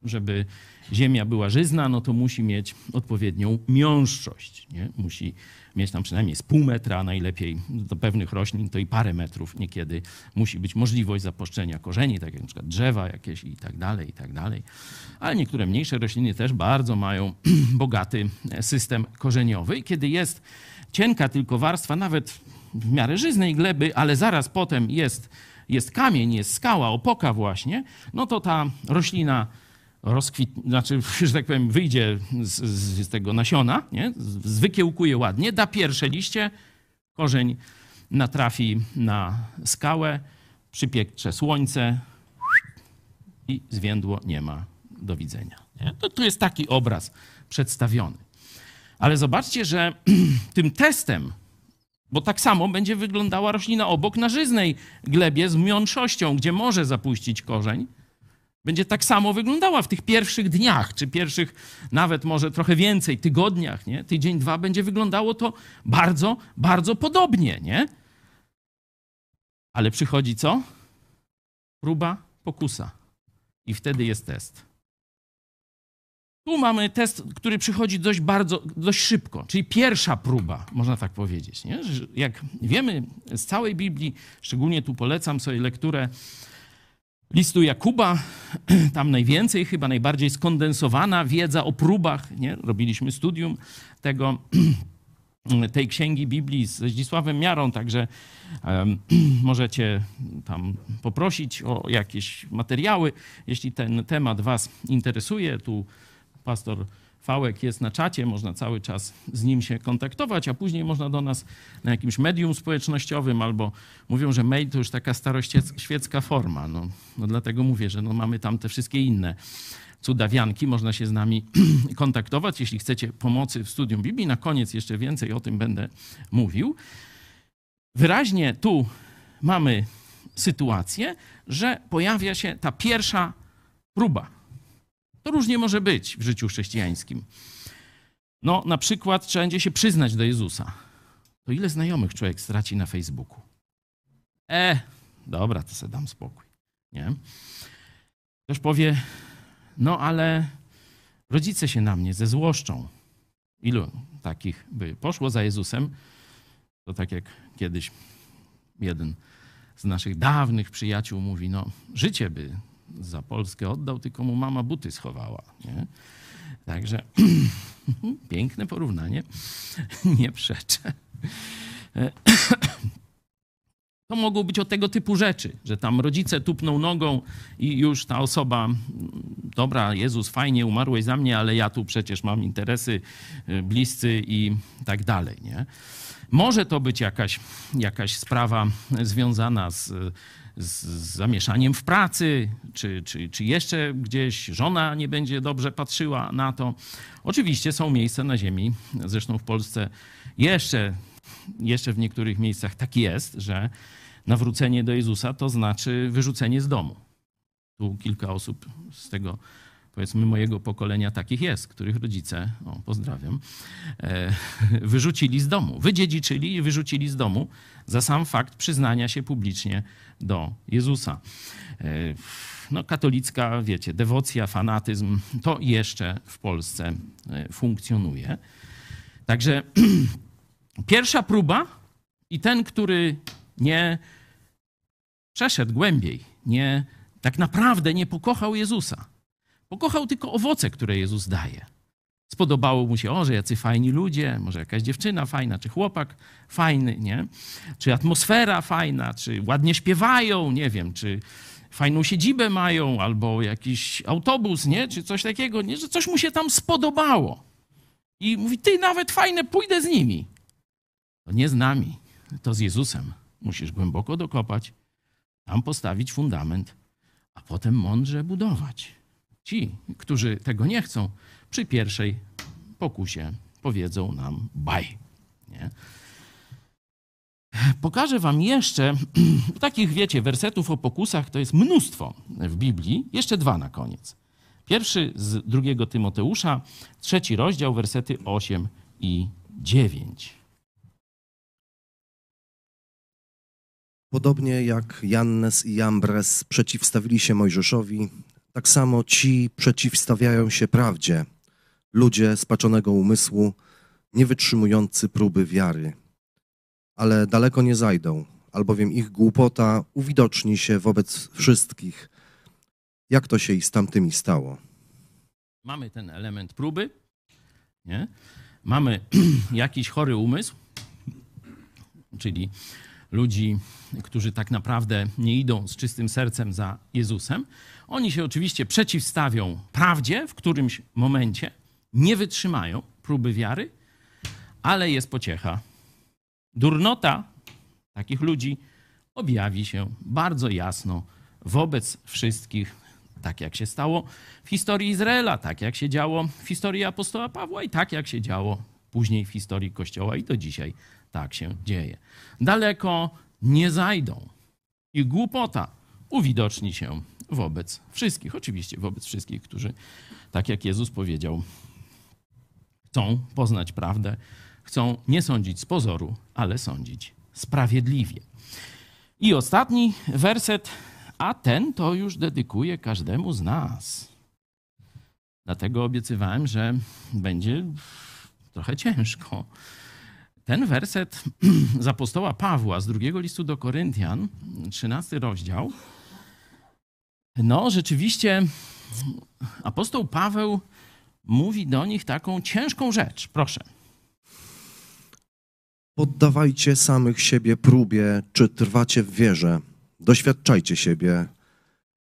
Żeby ziemia była żyzna, no to musi mieć odpowiednią miąższość. Nie? Musi mieć tam przynajmniej z pół metra, najlepiej do pewnych roślin to i parę metrów niekiedy musi być możliwość zapuszczenia korzeni, tak jak przykład drzewa jakieś i tak dalej, i tak dalej. Ale niektóre mniejsze rośliny też bardzo mają bogaty system korzeniowy i kiedy jest cienka tylko warstwa, nawet w miarę żyznej gleby, ale zaraz potem jest, jest kamień, jest skała, opoka właśnie, no to ta roślina rozkwit, znaczy, że tak powiem, wyjdzie z, z, tego nasiona, nie? zwykiełkuje ładnie, da pierwsze liście, korzeń natrafi na skałę, przypiecze słońce i zwiędło nie ma do widzenia. Nie? To, to jest taki obraz przedstawiony. Ale zobaczcie, że tym testem, bo tak samo będzie wyglądała roślina obok na żyznej glebie z miąższością, gdzie może zapuścić korzeń, będzie tak samo wyglądała w tych pierwszych dniach, czy pierwszych nawet może trochę więcej tygodniach, nie? Tydzień, dwa będzie wyglądało to bardzo, bardzo podobnie, nie? Ale przychodzi co? Próba, pokusa. I wtedy jest test. Tu mamy test, który przychodzi dość bardzo, dość szybko, czyli pierwsza próba, można tak powiedzieć. Nie? Jak wiemy z całej Biblii, szczególnie tu polecam sobie lekturę listu Jakuba, tam najwięcej, chyba najbardziej skondensowana wiedza o próbach. Nie? Robiliśmy studium tego, tej księgi Biblii ze Zdzisławem Miarą, także um, możecie tam poprosić o jakieś materiały, jeśli ten temat Was interesuje. Tu pastor Fałek jest na czacie, można cały czas z nim się kontaktować, a później można do nas na jakimś medium społecznościowym albo mówią, że mail to już taka staroświecka forma. No, no dlatego mówię, że no mamy tam te wszystkie inne cudawianki, można się z nami kontaktować, jeśli chcecie pomocy w studium Biblii. Na koniec jeszcze więcej o tym będę mówił. Wyraźnie tu mamy sytuację, że pojawia się ta pierwsza próba to różnie może być w życiu chrześcijańskim. No, na przykład trzeba będzie się przyznać do Jezusa. to ile znajomych człowiek straci na Facebooku? E, dobra, to sobie dam spokój. Nie? Ktoś powie, no ale rodzice się na mnie ze złoszczą. Ilu takich by poszło za Jezusem? To tak jak kiedyś jeden z naszych dawnych przyjaciół mówi, no życie by za Polskę oddał, tylko mu mama buty schowała. Nie? Także piękne porównanie, nie przeczę. To mogą być o tego typu rzeczy, że tam rodzice tupną nogą i już ta osoba, dobra, Jezus, fajnie, umarłeś za mnie, ale ja tu przecież mam interesy y, bliscy i tak dalej. Nie? Może to być jakaś, jakaś sprawa związana z, z zamieszaniem w pracy, czy, czy, czy jeszcze gdzieś żona nie będzie dobrze patrzyła na to. Oczywiście są miejsca na ziemi, zresztą w Polsce jeszcze, jeszcze w niektórych miejscach tak jest, że nawrócenie do Jezusa to znaczy wyrzucenie z domu. Tu kilka osób z tego, powiedzmy, mojego pokolenia takich jest, których rodzice, o, pozdrawiam, e, wyrzucili z domu, wydziedziczyli i wyrzucili z domu za sam fakt przyznania się publicznie do Jezusa. E, no, katolicka, wiecie, dewocja, fanatyzm, to jeszcze w Polsce e, funkcjonuje. Także pierwsza próba i ten, który nie przeszedł głębiej, nie, tak naprawdę nie pokochał Jezusa. Pokochał tylko owoce, które Jezus daje. Spodobało mu się, o, że jacy fajni ludzie, może jakaś dziewczyna fajna, czy chłopak fajny, nie? Czy atmosfera fajna, czy ładnie śpiewają, nie wiem, czy fajną siedzibę mają, albo jakiś autobus, nie? Czy coś takiego, nie? Że coś mu się tam spodobało. I mówi, ty nawet fajne, pójdę z nimi. To nie z nami, to z Jezusem. Musisz głęboko dokopać, tam postawić fundament, a potem mądrze budować. Ci, którzy tego nie chcą, przy pierwszej pokusie powiedzą nam baj. Nie? Pokażę wam jeszcze, takich wiecie, wersetów o pokusach to jest mnóstwo w Biblii, jeszcze dwa na koniec. Pierwszy z drugiego Tymoteusza, trzeci rozdział, wersety 8 i 9. Podobnie jak Jannes i Jambres przeciwstawili się Mojżeszowi, tak samo ci przeciwstawiają się prawdzie. Ludzie spaczonego umysłu, nie wytrzymujący próby wiary. Ale daleko nie zajdą, albowiem ich głupota uwidoczni się wobec wszystkich, jak to się i z tamtymi stało. Mamy ten element próby, nie? mamy jakiś chory umysł, czyli ludzi, którzy tak naprawdę nie idą z czystym sercem za Jezusem. Oni się oczywiście przeciwstawią prawdzie w którymś momencie, nie wytrzymają próby wiary, ale jest pociecha. Durnota takich ludzi objawi się bardzo jasno wobec wszystkich, tak jak się stało w historii Izraela, tak jak się działo w historii apostoła Pawła i tak jak się działo później w historii Kościoła i do dzisiaj tak się dzieje. Daleko nie zajdą. Ich głupota uwidoczni się wobec wszystkich. Oczywiście wobec wszystkich, którzy, tak jak Jezus powiedział, chcą poznać prawdę, chcą nie sądzić z pozoru, ale sądzić sprawiedliwie. I ostatni werset, a ten to już dedykuję każdemu z nas. Dlatego obiecywałem, że będzie trochę ciężko. Ten werset z apostoła Pawła z drugiego listu do Koryntian, 13 rozdział, no rzeczywiście apostoł Paweł mówi do nich taką ciężką rzecz. Proszę. Poddawajcie samych siebie próbie, czy trwacie w wierze. Doświadczajcie siebie.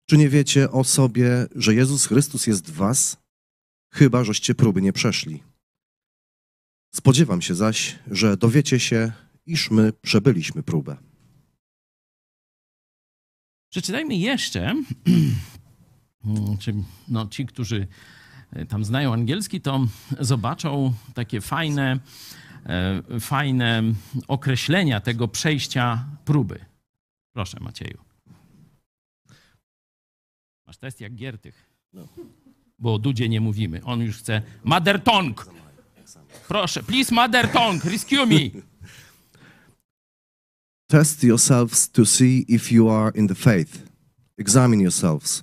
Czy nie wiecie o sobie, że Jezus Chrystus jest w was? Chyba, żeście próby nie przeszli. Spodziewam się zaś, że dowiecie się, iż my przebyliśmy próbę. Przeczytajmy jeszcze, no, ci, którzy tam znają angielski, to zobaczą takie fajne, e, fajne określenia tego przejścia próby. Proszę, Macieju. Masz test jak Giertych. Bo o Dudzie nie mówimy. On już chce mother tongue. Proszę, please mother tongue, rescue me. Test yourselves to see if you are in the faith. Examine yourselves.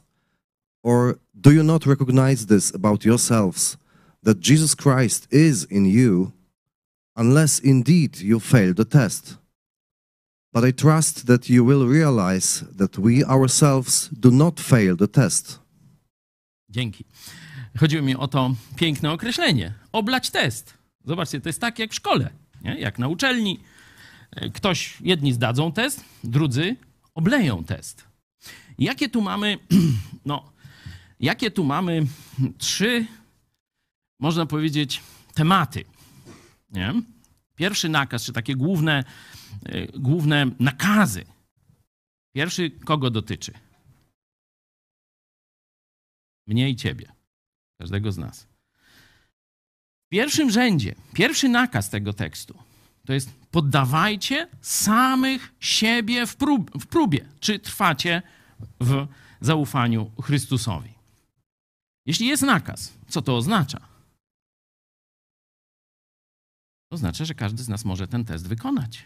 Or do you not recognize this about yourselves, that Jesus Christ is in you, unless indeed you fail the test? But I trust that you will realize that we ourselves do not fail the test. Dzięki. Chodziło mi o to piękne określenie. Oblać test. Zobaczcie, to jest tak jak w szkole, nie? jak na uczelni. Ktoś, jedni zdadzą test, drudzy obleją test. Jakie tu mamy, no, jakie tu mamy trzy, można powiedzieć, tematy. Nie? Pierwszy nakaz, czy takie główne, y, główne nakazy. Pierwszy kogo dotyczy? Mnie i ciebie. Każdego z nas. W pierwszym rzędzie, pierwszy nakaz tego tekstu to jest poddawajcie samych siebie w, prób, w próbie, czy trwacie w zaufaniu Chrystusowi. Jeśli jest nakaz, co to oznacza? To że każdy z nas może ten test wykonać.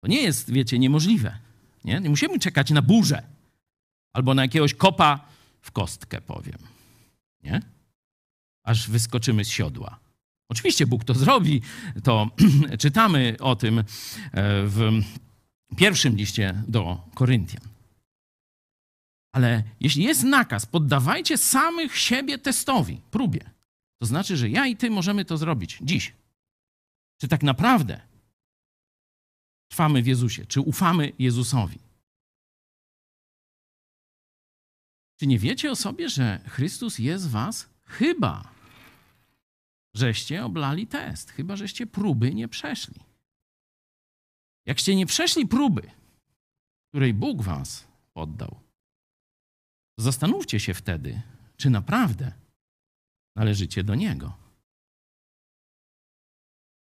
To nie jest, wiecie, niemożliwe. Nie, nie musimy czekać na burzę albo na jakiegoś kopa w kostkę, powiem. Nie? Aż wyskoczymy z siodła. Oczywiście Bóg to zrobi, to czytamy o tym e, w pierwszym liście do Koryntian. Ale jeśli jest nakaz, poddawajcie samych siebie testowi, próbie. To znaczy, że ja i ty możemy to zrobić dziś. Czy tak naprawdę trwamy w Jezusie? Czy ufamy Jezusowi? Czy nie wiecie o sobie, że Chrystus jest was? Chyba, żeście oblali test, chyba, żeście próby nie przeszli. Jakście nie przeszli próby, której Bóg was poddał, zastanówcie się wtedy, czy naprawdę należycie do Niego.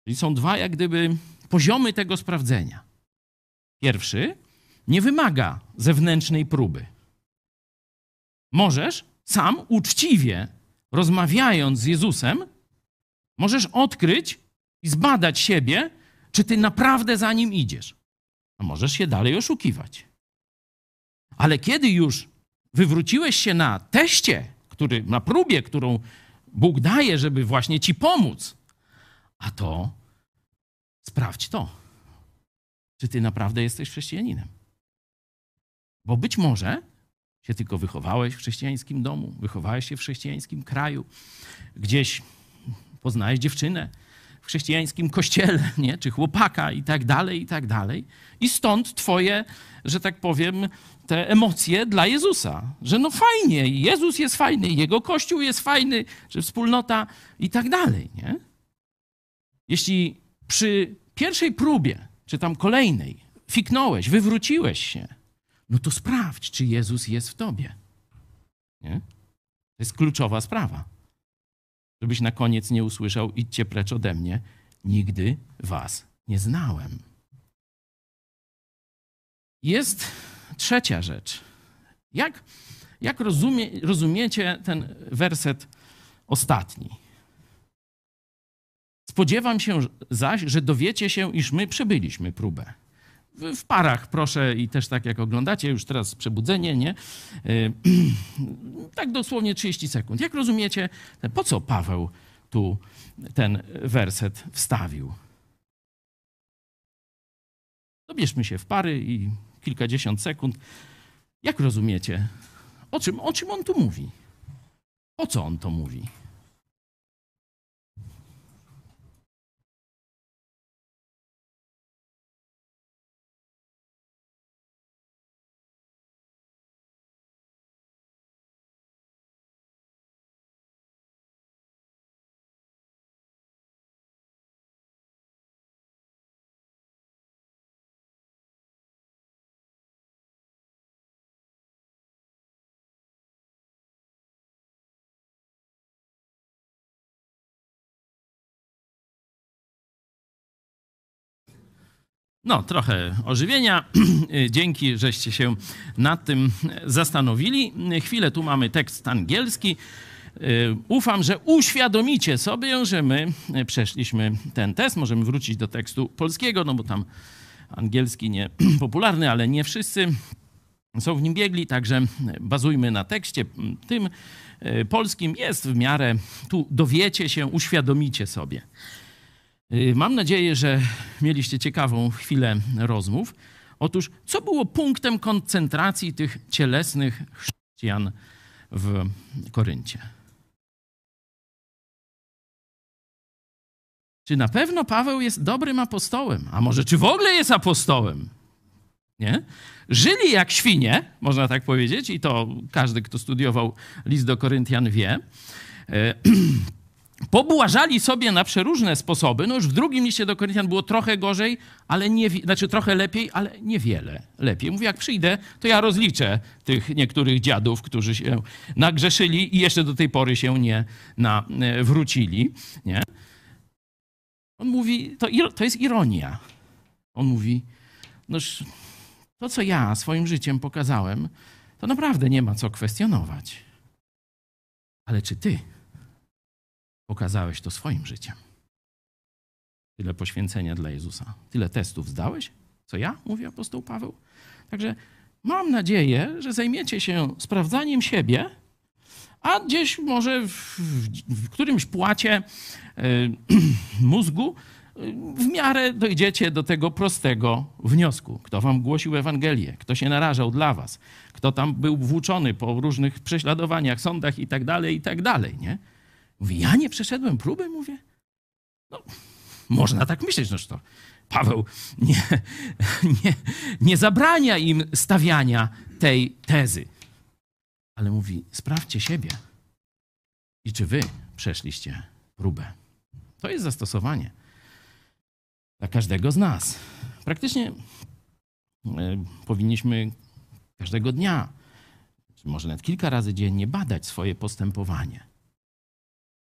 Czyli są dwa, jak gdyby, poziomy tego sprawdzenia. Pierwszy nie wymaga zewnętrznej próby. Możesz sam uczciwie, rozmawiając z Jezusem, możesz odkryć i zbadać siebie, czy ty naprawdę za nim idziesz. A możesz się dalej oszukiwać. Ale kiedy już wywróciłeś się na teście, który, na próbie, którą Bóg daje, żeby właśnie ci pomóc, a to sprawdź to, czy ty naprawdę jesteś chrześcijaninem. Bo być może się tylko wychowałeś w chrześcijańskim domu, wychowałeś się w chrześcijańskim kraju, gdzieś poznałeś dziewczynę w chrześcijańskim kościele, nie? czy chłopaka i tak dalej, i tak dalej. I stąd twoje, że tak powiem, te emocje dla Jezusa, że no fajnie, Jezus jest fajny, Jego Kościół jest fajny, że wspólnota i tak dalej, nie? Jeśli przy pierwszej próbie, czy tam kolejnej, fiknąłeś, wywróciłeś się, no to sprawdź, czy Jezus jest w tobie. Nie? To jest kluczowa sprawa. Żebyś na koniec nie usłyszał, idźcie precz ode mnie, nigdy was nie znałem. Jest trzecia rzecz. Jak, jak rozumie, rozumiecie ten werset ostatni? Spodziewam się zaś, że dowiecie się, iż my przebyliśmy próbę w parach, proszę, i też tak jak oglądacie, już teraz przebudzenie, nie? Y, tak dosłownie 30 sekund. Jak rozumiecie, po co Paweł tu ten werset wstawił? Dobierzmy się w pary i kilkadziesiąt sekund. Jak rozumiecie, o czym, o czym on tu mówi? Po co on to mówi? No, trochę ożywienia. Dzięki, żeście się nad tym zastanowili. Chwilę tu mamy tekst angielski. Y, Ufam, że uświadomicie sobie, że my y, przeszliśmy ten test. Możemy wrócić do tekstu polskiego, no bo tam angielski nie popularny, ale nie wszyscy są w nim biegli, także bazujmy na tekście tym y, polskim. Jest w miarę, tu dowiecie się, uświadomicie sobie. Y, Mam nadzieję, że mieliście ciekawą chwilę rozmów. Otóż, co było punktem koncentracji tych cielesnych chrześcijan w Koryncie? Czy na pewno Paweł jest dobrym apostołem? A może czy w ogóle jest apostołem? Nie? Żyli jak świnie, można tak powiedzieć, i to każdy, kto studiował list do Koryntian wie. E, Pobłażali sobie na przeróżne sposoby. No już w drugim liście do Koryntian było trochę gorzej, ale nie, znaczy trochę lepiej, ale niewiele lepiej. Mówi, jak przyjdę, to ja rozliczę tych niektórych dziadów, którzy się nagrzeszyli i jeszcze do tej pory się nie nawrócili. Nie? On mówi, to, to jest ironia. On mówi, noż to, co ja swoim życiem pokazałem, to naprawdę nie ma co kwestionować. Ale czy ty pokazałeś to swoim życiem? Tyle poświęcenia dla Jezusa, tyle testów zdałeś, co ja, mówi apostoł Paweł. Także mam nadzieję, że zajmiecie się sprawdzaniem siebie, a gdzieś może w, w, którymś płacie y, mózgu y, w miarę dojdziecie do tego prostego wniosku. Kto wam głosił Ewangelię, kto się narażał dla was, kto tam był włóczony po różnych prześladowaniach, sądach i tak dalej, i tak dalej, nie? Mówi, ja nie przeszedłem próby, mówię. No, można tak myśleć, no to Paweł nie, nie, nie zabrania im stawiania tej tezy. Ale mówi, sprawdźcie siebie i czy wy przeszliście próbę. To jest zastosowanie dla każdego z nas. Praktycznie e, powinniśmy każdego dnia, czy może nawet kilka razy dziennie badać swoje postępowanie.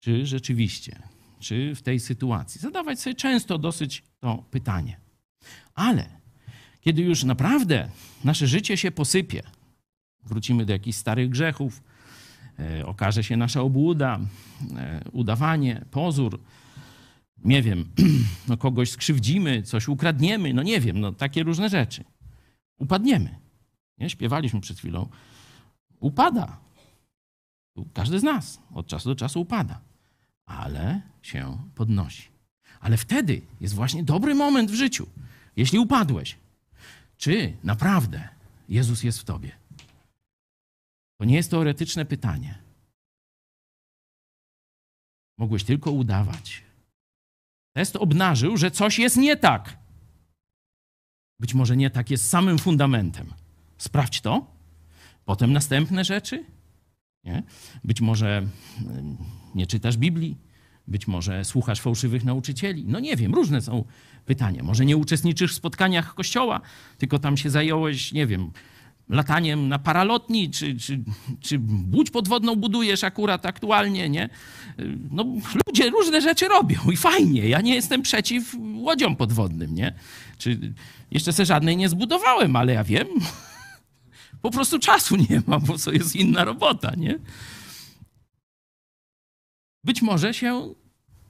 Czy rzeczywiście, czy w tej sytuacji, zadawać sobie często dosyć to pytanie. Ale kiedy już naprawdę nasze życie się posypie, wrócimy do jakichś starych grzechów, e, okaże się nasza obłuda, e, udawanie, pozór, nie wiem, no kogoś skrzywdzimy, coś ukradniemy, no nie wiem, no takie różne rzeczy. Upadniemy. Nie? Śpiewaliśmy przed chwilą. Upada. Każdy z nas od czasu do czasu upada, ale się podnosi. Ale wtedy jest właśnie dobry moment w życiu, jeśli upadłeś. Czy naprawdę Jezus jest w tobie? To nie jest teoretyczne pytanie. Mogłeś tylko udawać. Test obnażył, że coś jest nie tak. Być może nie tak jest samym fundamentem. Sprawdź to. Potem następne rzeczy. Nie? Być może nie czytasz Biblii, być może słuchasz fałszywych nauczycieli. No nie wiem, różne są pytania. Może nie uczestniczysz w spotkaniach kościoła, tylko tam się zająłeś, nie wiem, lataniem na paralotni, czy, czy, czy łódź podwodną budujesz akurat aktualnie, nie? No, ludzie różne rzeczy robią i fajnie. Ja nie jestem przeciw łodziom podwodnym, nie? Czy jeszcze se żadnej nie zbudowałem, ale ja wiem. Po prostu czasu nie ma, bo to jest inna robota, nie? Być może się,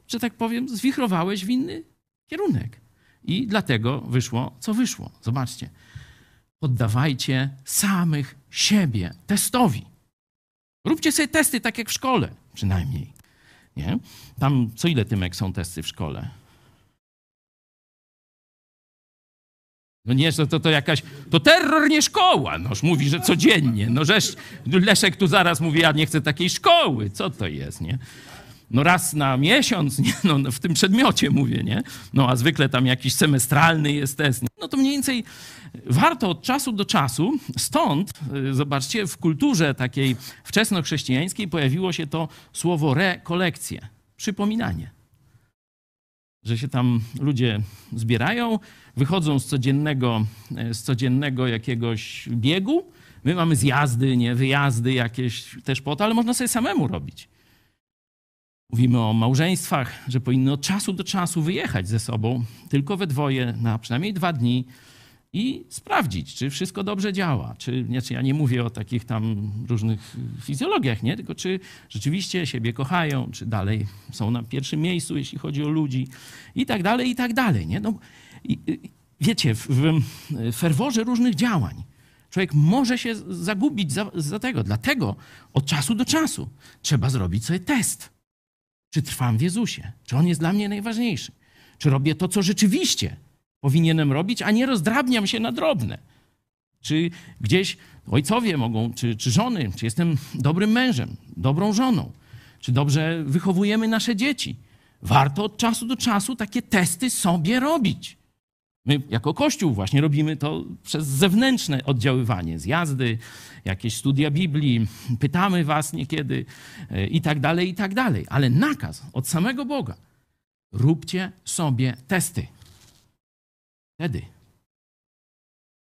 że tak powiem, zwichrowałeś w inny kierunek. I dlatego wyszło, co wyszło. Zobaczcie poddawajcie samych siebie testowi. Róbcie sobie testy tak jak w szkole, przynajmniej. Nie? Tam co ile tymek są testy w szkole? No nie, to, to, to jakaś, to terror nie szkoła. Noż mówi, że codziennie. No żeż, Leszek tu zaraz mówi, ja nie chcę takiej szkoły. Co to jest, nie? no raz na miesiąc, nie? No, w tym przedmiocie mówię, nie? No a zwykle tam jakiś semestralny jest test. Nie? No to mniej więcej warto od czasu do czasu, stąd, y, zobaczcie, w kulturze takiej wczesnochrześcijańskiej pojawiło się to słowo rekolekcje, przypominanie. Że się tam ludzie zbierają, wychodzą z codziennego, y, z codziennego jakiegoś biegu. My mamy zjazdy, nie, wyjazdy jakieś też po to, ale można sobie samemu robić. Mówimy o małżeństwach, że powinny od czasu do czasu wyjechać ze sobą, tylko we dwoje, na przynajmniej dwa dni, i sprawdzić, czy wszystko dobrze działa. Czy, znaczy ja nie mówię o takich tam różnych fizjologiach, nie? tylko czy rzeczywiście siebie kochają, czy dalej są na pierwszym miejscu, jeśli chodzi o ludzi i tak dalej, i tak dalej. Nie? No, i, wiecie, w, w ferworze różnych działań człowiek może się zagubić za, za tego. Dlatego od czasu do czasu trzeba zrobić sobie test. Czy trwam w Jezusie? Czy On jest dla mnie najważniejszy? Czy robię to, co rzeczywiście powinienem robić, a nie rozdrabniam się na drobne? Czy gdzieś ojcowie mogą, czy, czy żony, czy jestem dobrym mężem, dobrą żoną? Czy dobrze wychowujemy nasze dzieci? Warto od czasu do czasu takie testy sobie robić. My jako Kościół właśnie robimy to przez zewnętrzne oddziaływanie, zjazdy, jakieś studia Biblii, pytamy was niekiedy e, i tak dalej, i tak dalej. Ale nakaz od samego Boga. Róbcie sobie testy. Wtedy,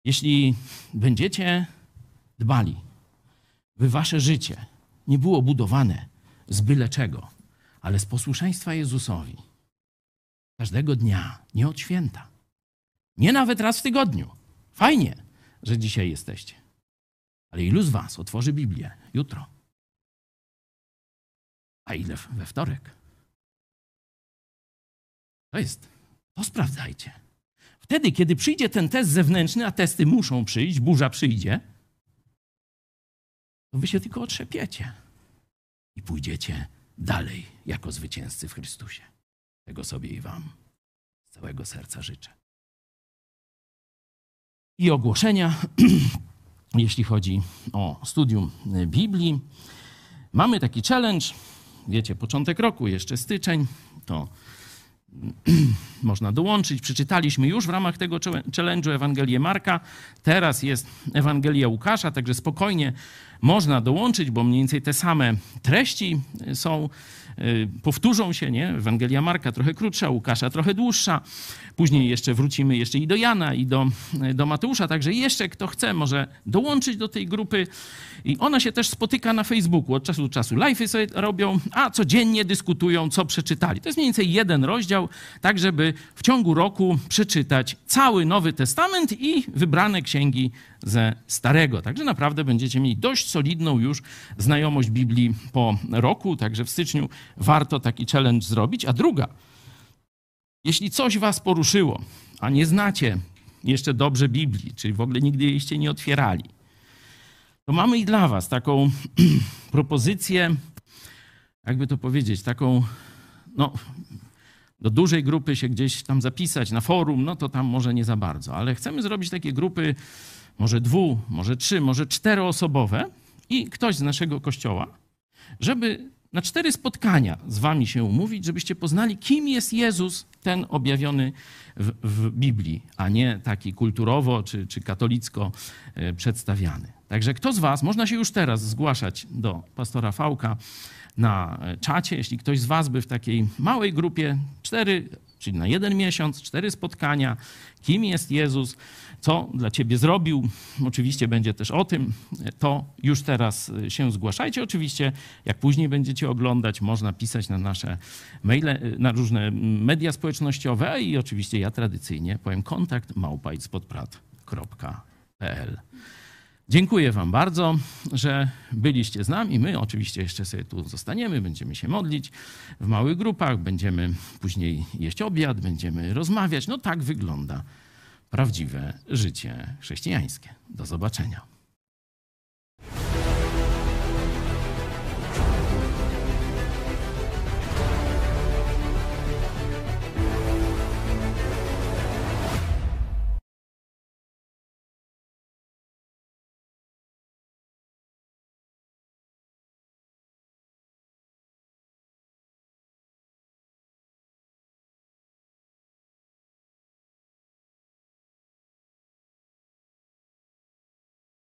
jeśli będziecie dbali, by wasze życie nie było budowane z byle czego, ale z posłuszeństwa Jezusowi, każdego dnia, nie od święta, nie nawet raz w tygodniu. Fajnie, że dzisiaj jesteście. Ale ilu z Was otworzy Biblię jutro? A ile we wtorek? To jest, to sprawdzajcie. Wtedy, kiedy przyjdzie ten test zewnętrzny, a testy muszą przyjść, burza przyjdzie, to wy się tylko otrzepiecie i pójdziecie dalej jako zwycięzcy w Chrystusie. Tego sobie i Wam z całego serca życzę i ogłoszenia, jeśli chodzi o studium Biblii. Mamy taki challenge, wiecie, początek roku, jeszcze styczeń, to można dołączyć. Przeczytaliśmy już w ramach tego challenge'u Ewangelię Marka. Teraz jest Ewangelia Łukasza, także spokojnie można dołączyć, bo mniej więcej te same treści są Y, powtórzą się, nie? Ewangelia Marka trochę krótsza, Łukasza trochę dłuższa. Później jeszcze wrócimy jeszcze i do Jana, i do, do Mateusza, także jeszcze kto chce może dołączyć do tej grupy. I ona się też spotyka na Facebooku. Od czasu do czasu live'y sobie robią, a codziennie dyskutują, co przeczytali. To jest mniej więcej jeden rozdział, tak żeby w ciągu roku przeczytać cały Nowy Testament i wybrane księgi ze Starego. Także naprawdę będziecie mieli dość solidną już znajomość Biblii po roku, także w styczniu warto taki challenge zrobić. A druga, jeśli coś was poruszyło, a nie znacie jeszcze dobrze Biblii, czyli w ogóle nigdy jejście nie otwierali, to mamy i dla was taką propozycję, jakby to powiedzieć, taką, no, do dużej grupy się gdzieś tam zapisać na forum, no to tam może nie za bardzo, ale chcemy zrobić takie grupy może dwu, może trzy, może czteroosobowe i ktoś z naszego kościoła, żeby na cztery spotkania z wami się umówić, żebyście poznali, kim jest Jezus, ten objawiony w, w Biblii, a nie taki kulturowo czy, czy katolicko e, przedstawiany. Także kto z was, można się już teraz zgłaszać do pastora Fałka na e, czacie, jeśli ktoś z was by w takiej małej grupie, cztery, czyli na jeden miesiąc, cztery spotkania, kim jest Jezus, co dla ciebie zrobił. Oczywiście będzie też o tym. To już teraz się zgłaszajcie. Oczywiście, jak później będziecie oglądać, można pisać na nasze maile, na różne media społecznościowe i oczywiście ja tradycyjnie powiem kontakt małpajspodprat.pl. Dziękuję Wam bardzo, że byliście z nami. My oczywiście jeszcze sobie tu zostaniemy, będziemy się modlić w małych grupach, będziemy później jeść obiad, będziemy rozmawiać. No tak wygląda prawdziwe życie chrześcijańskie. Do zobaczenia.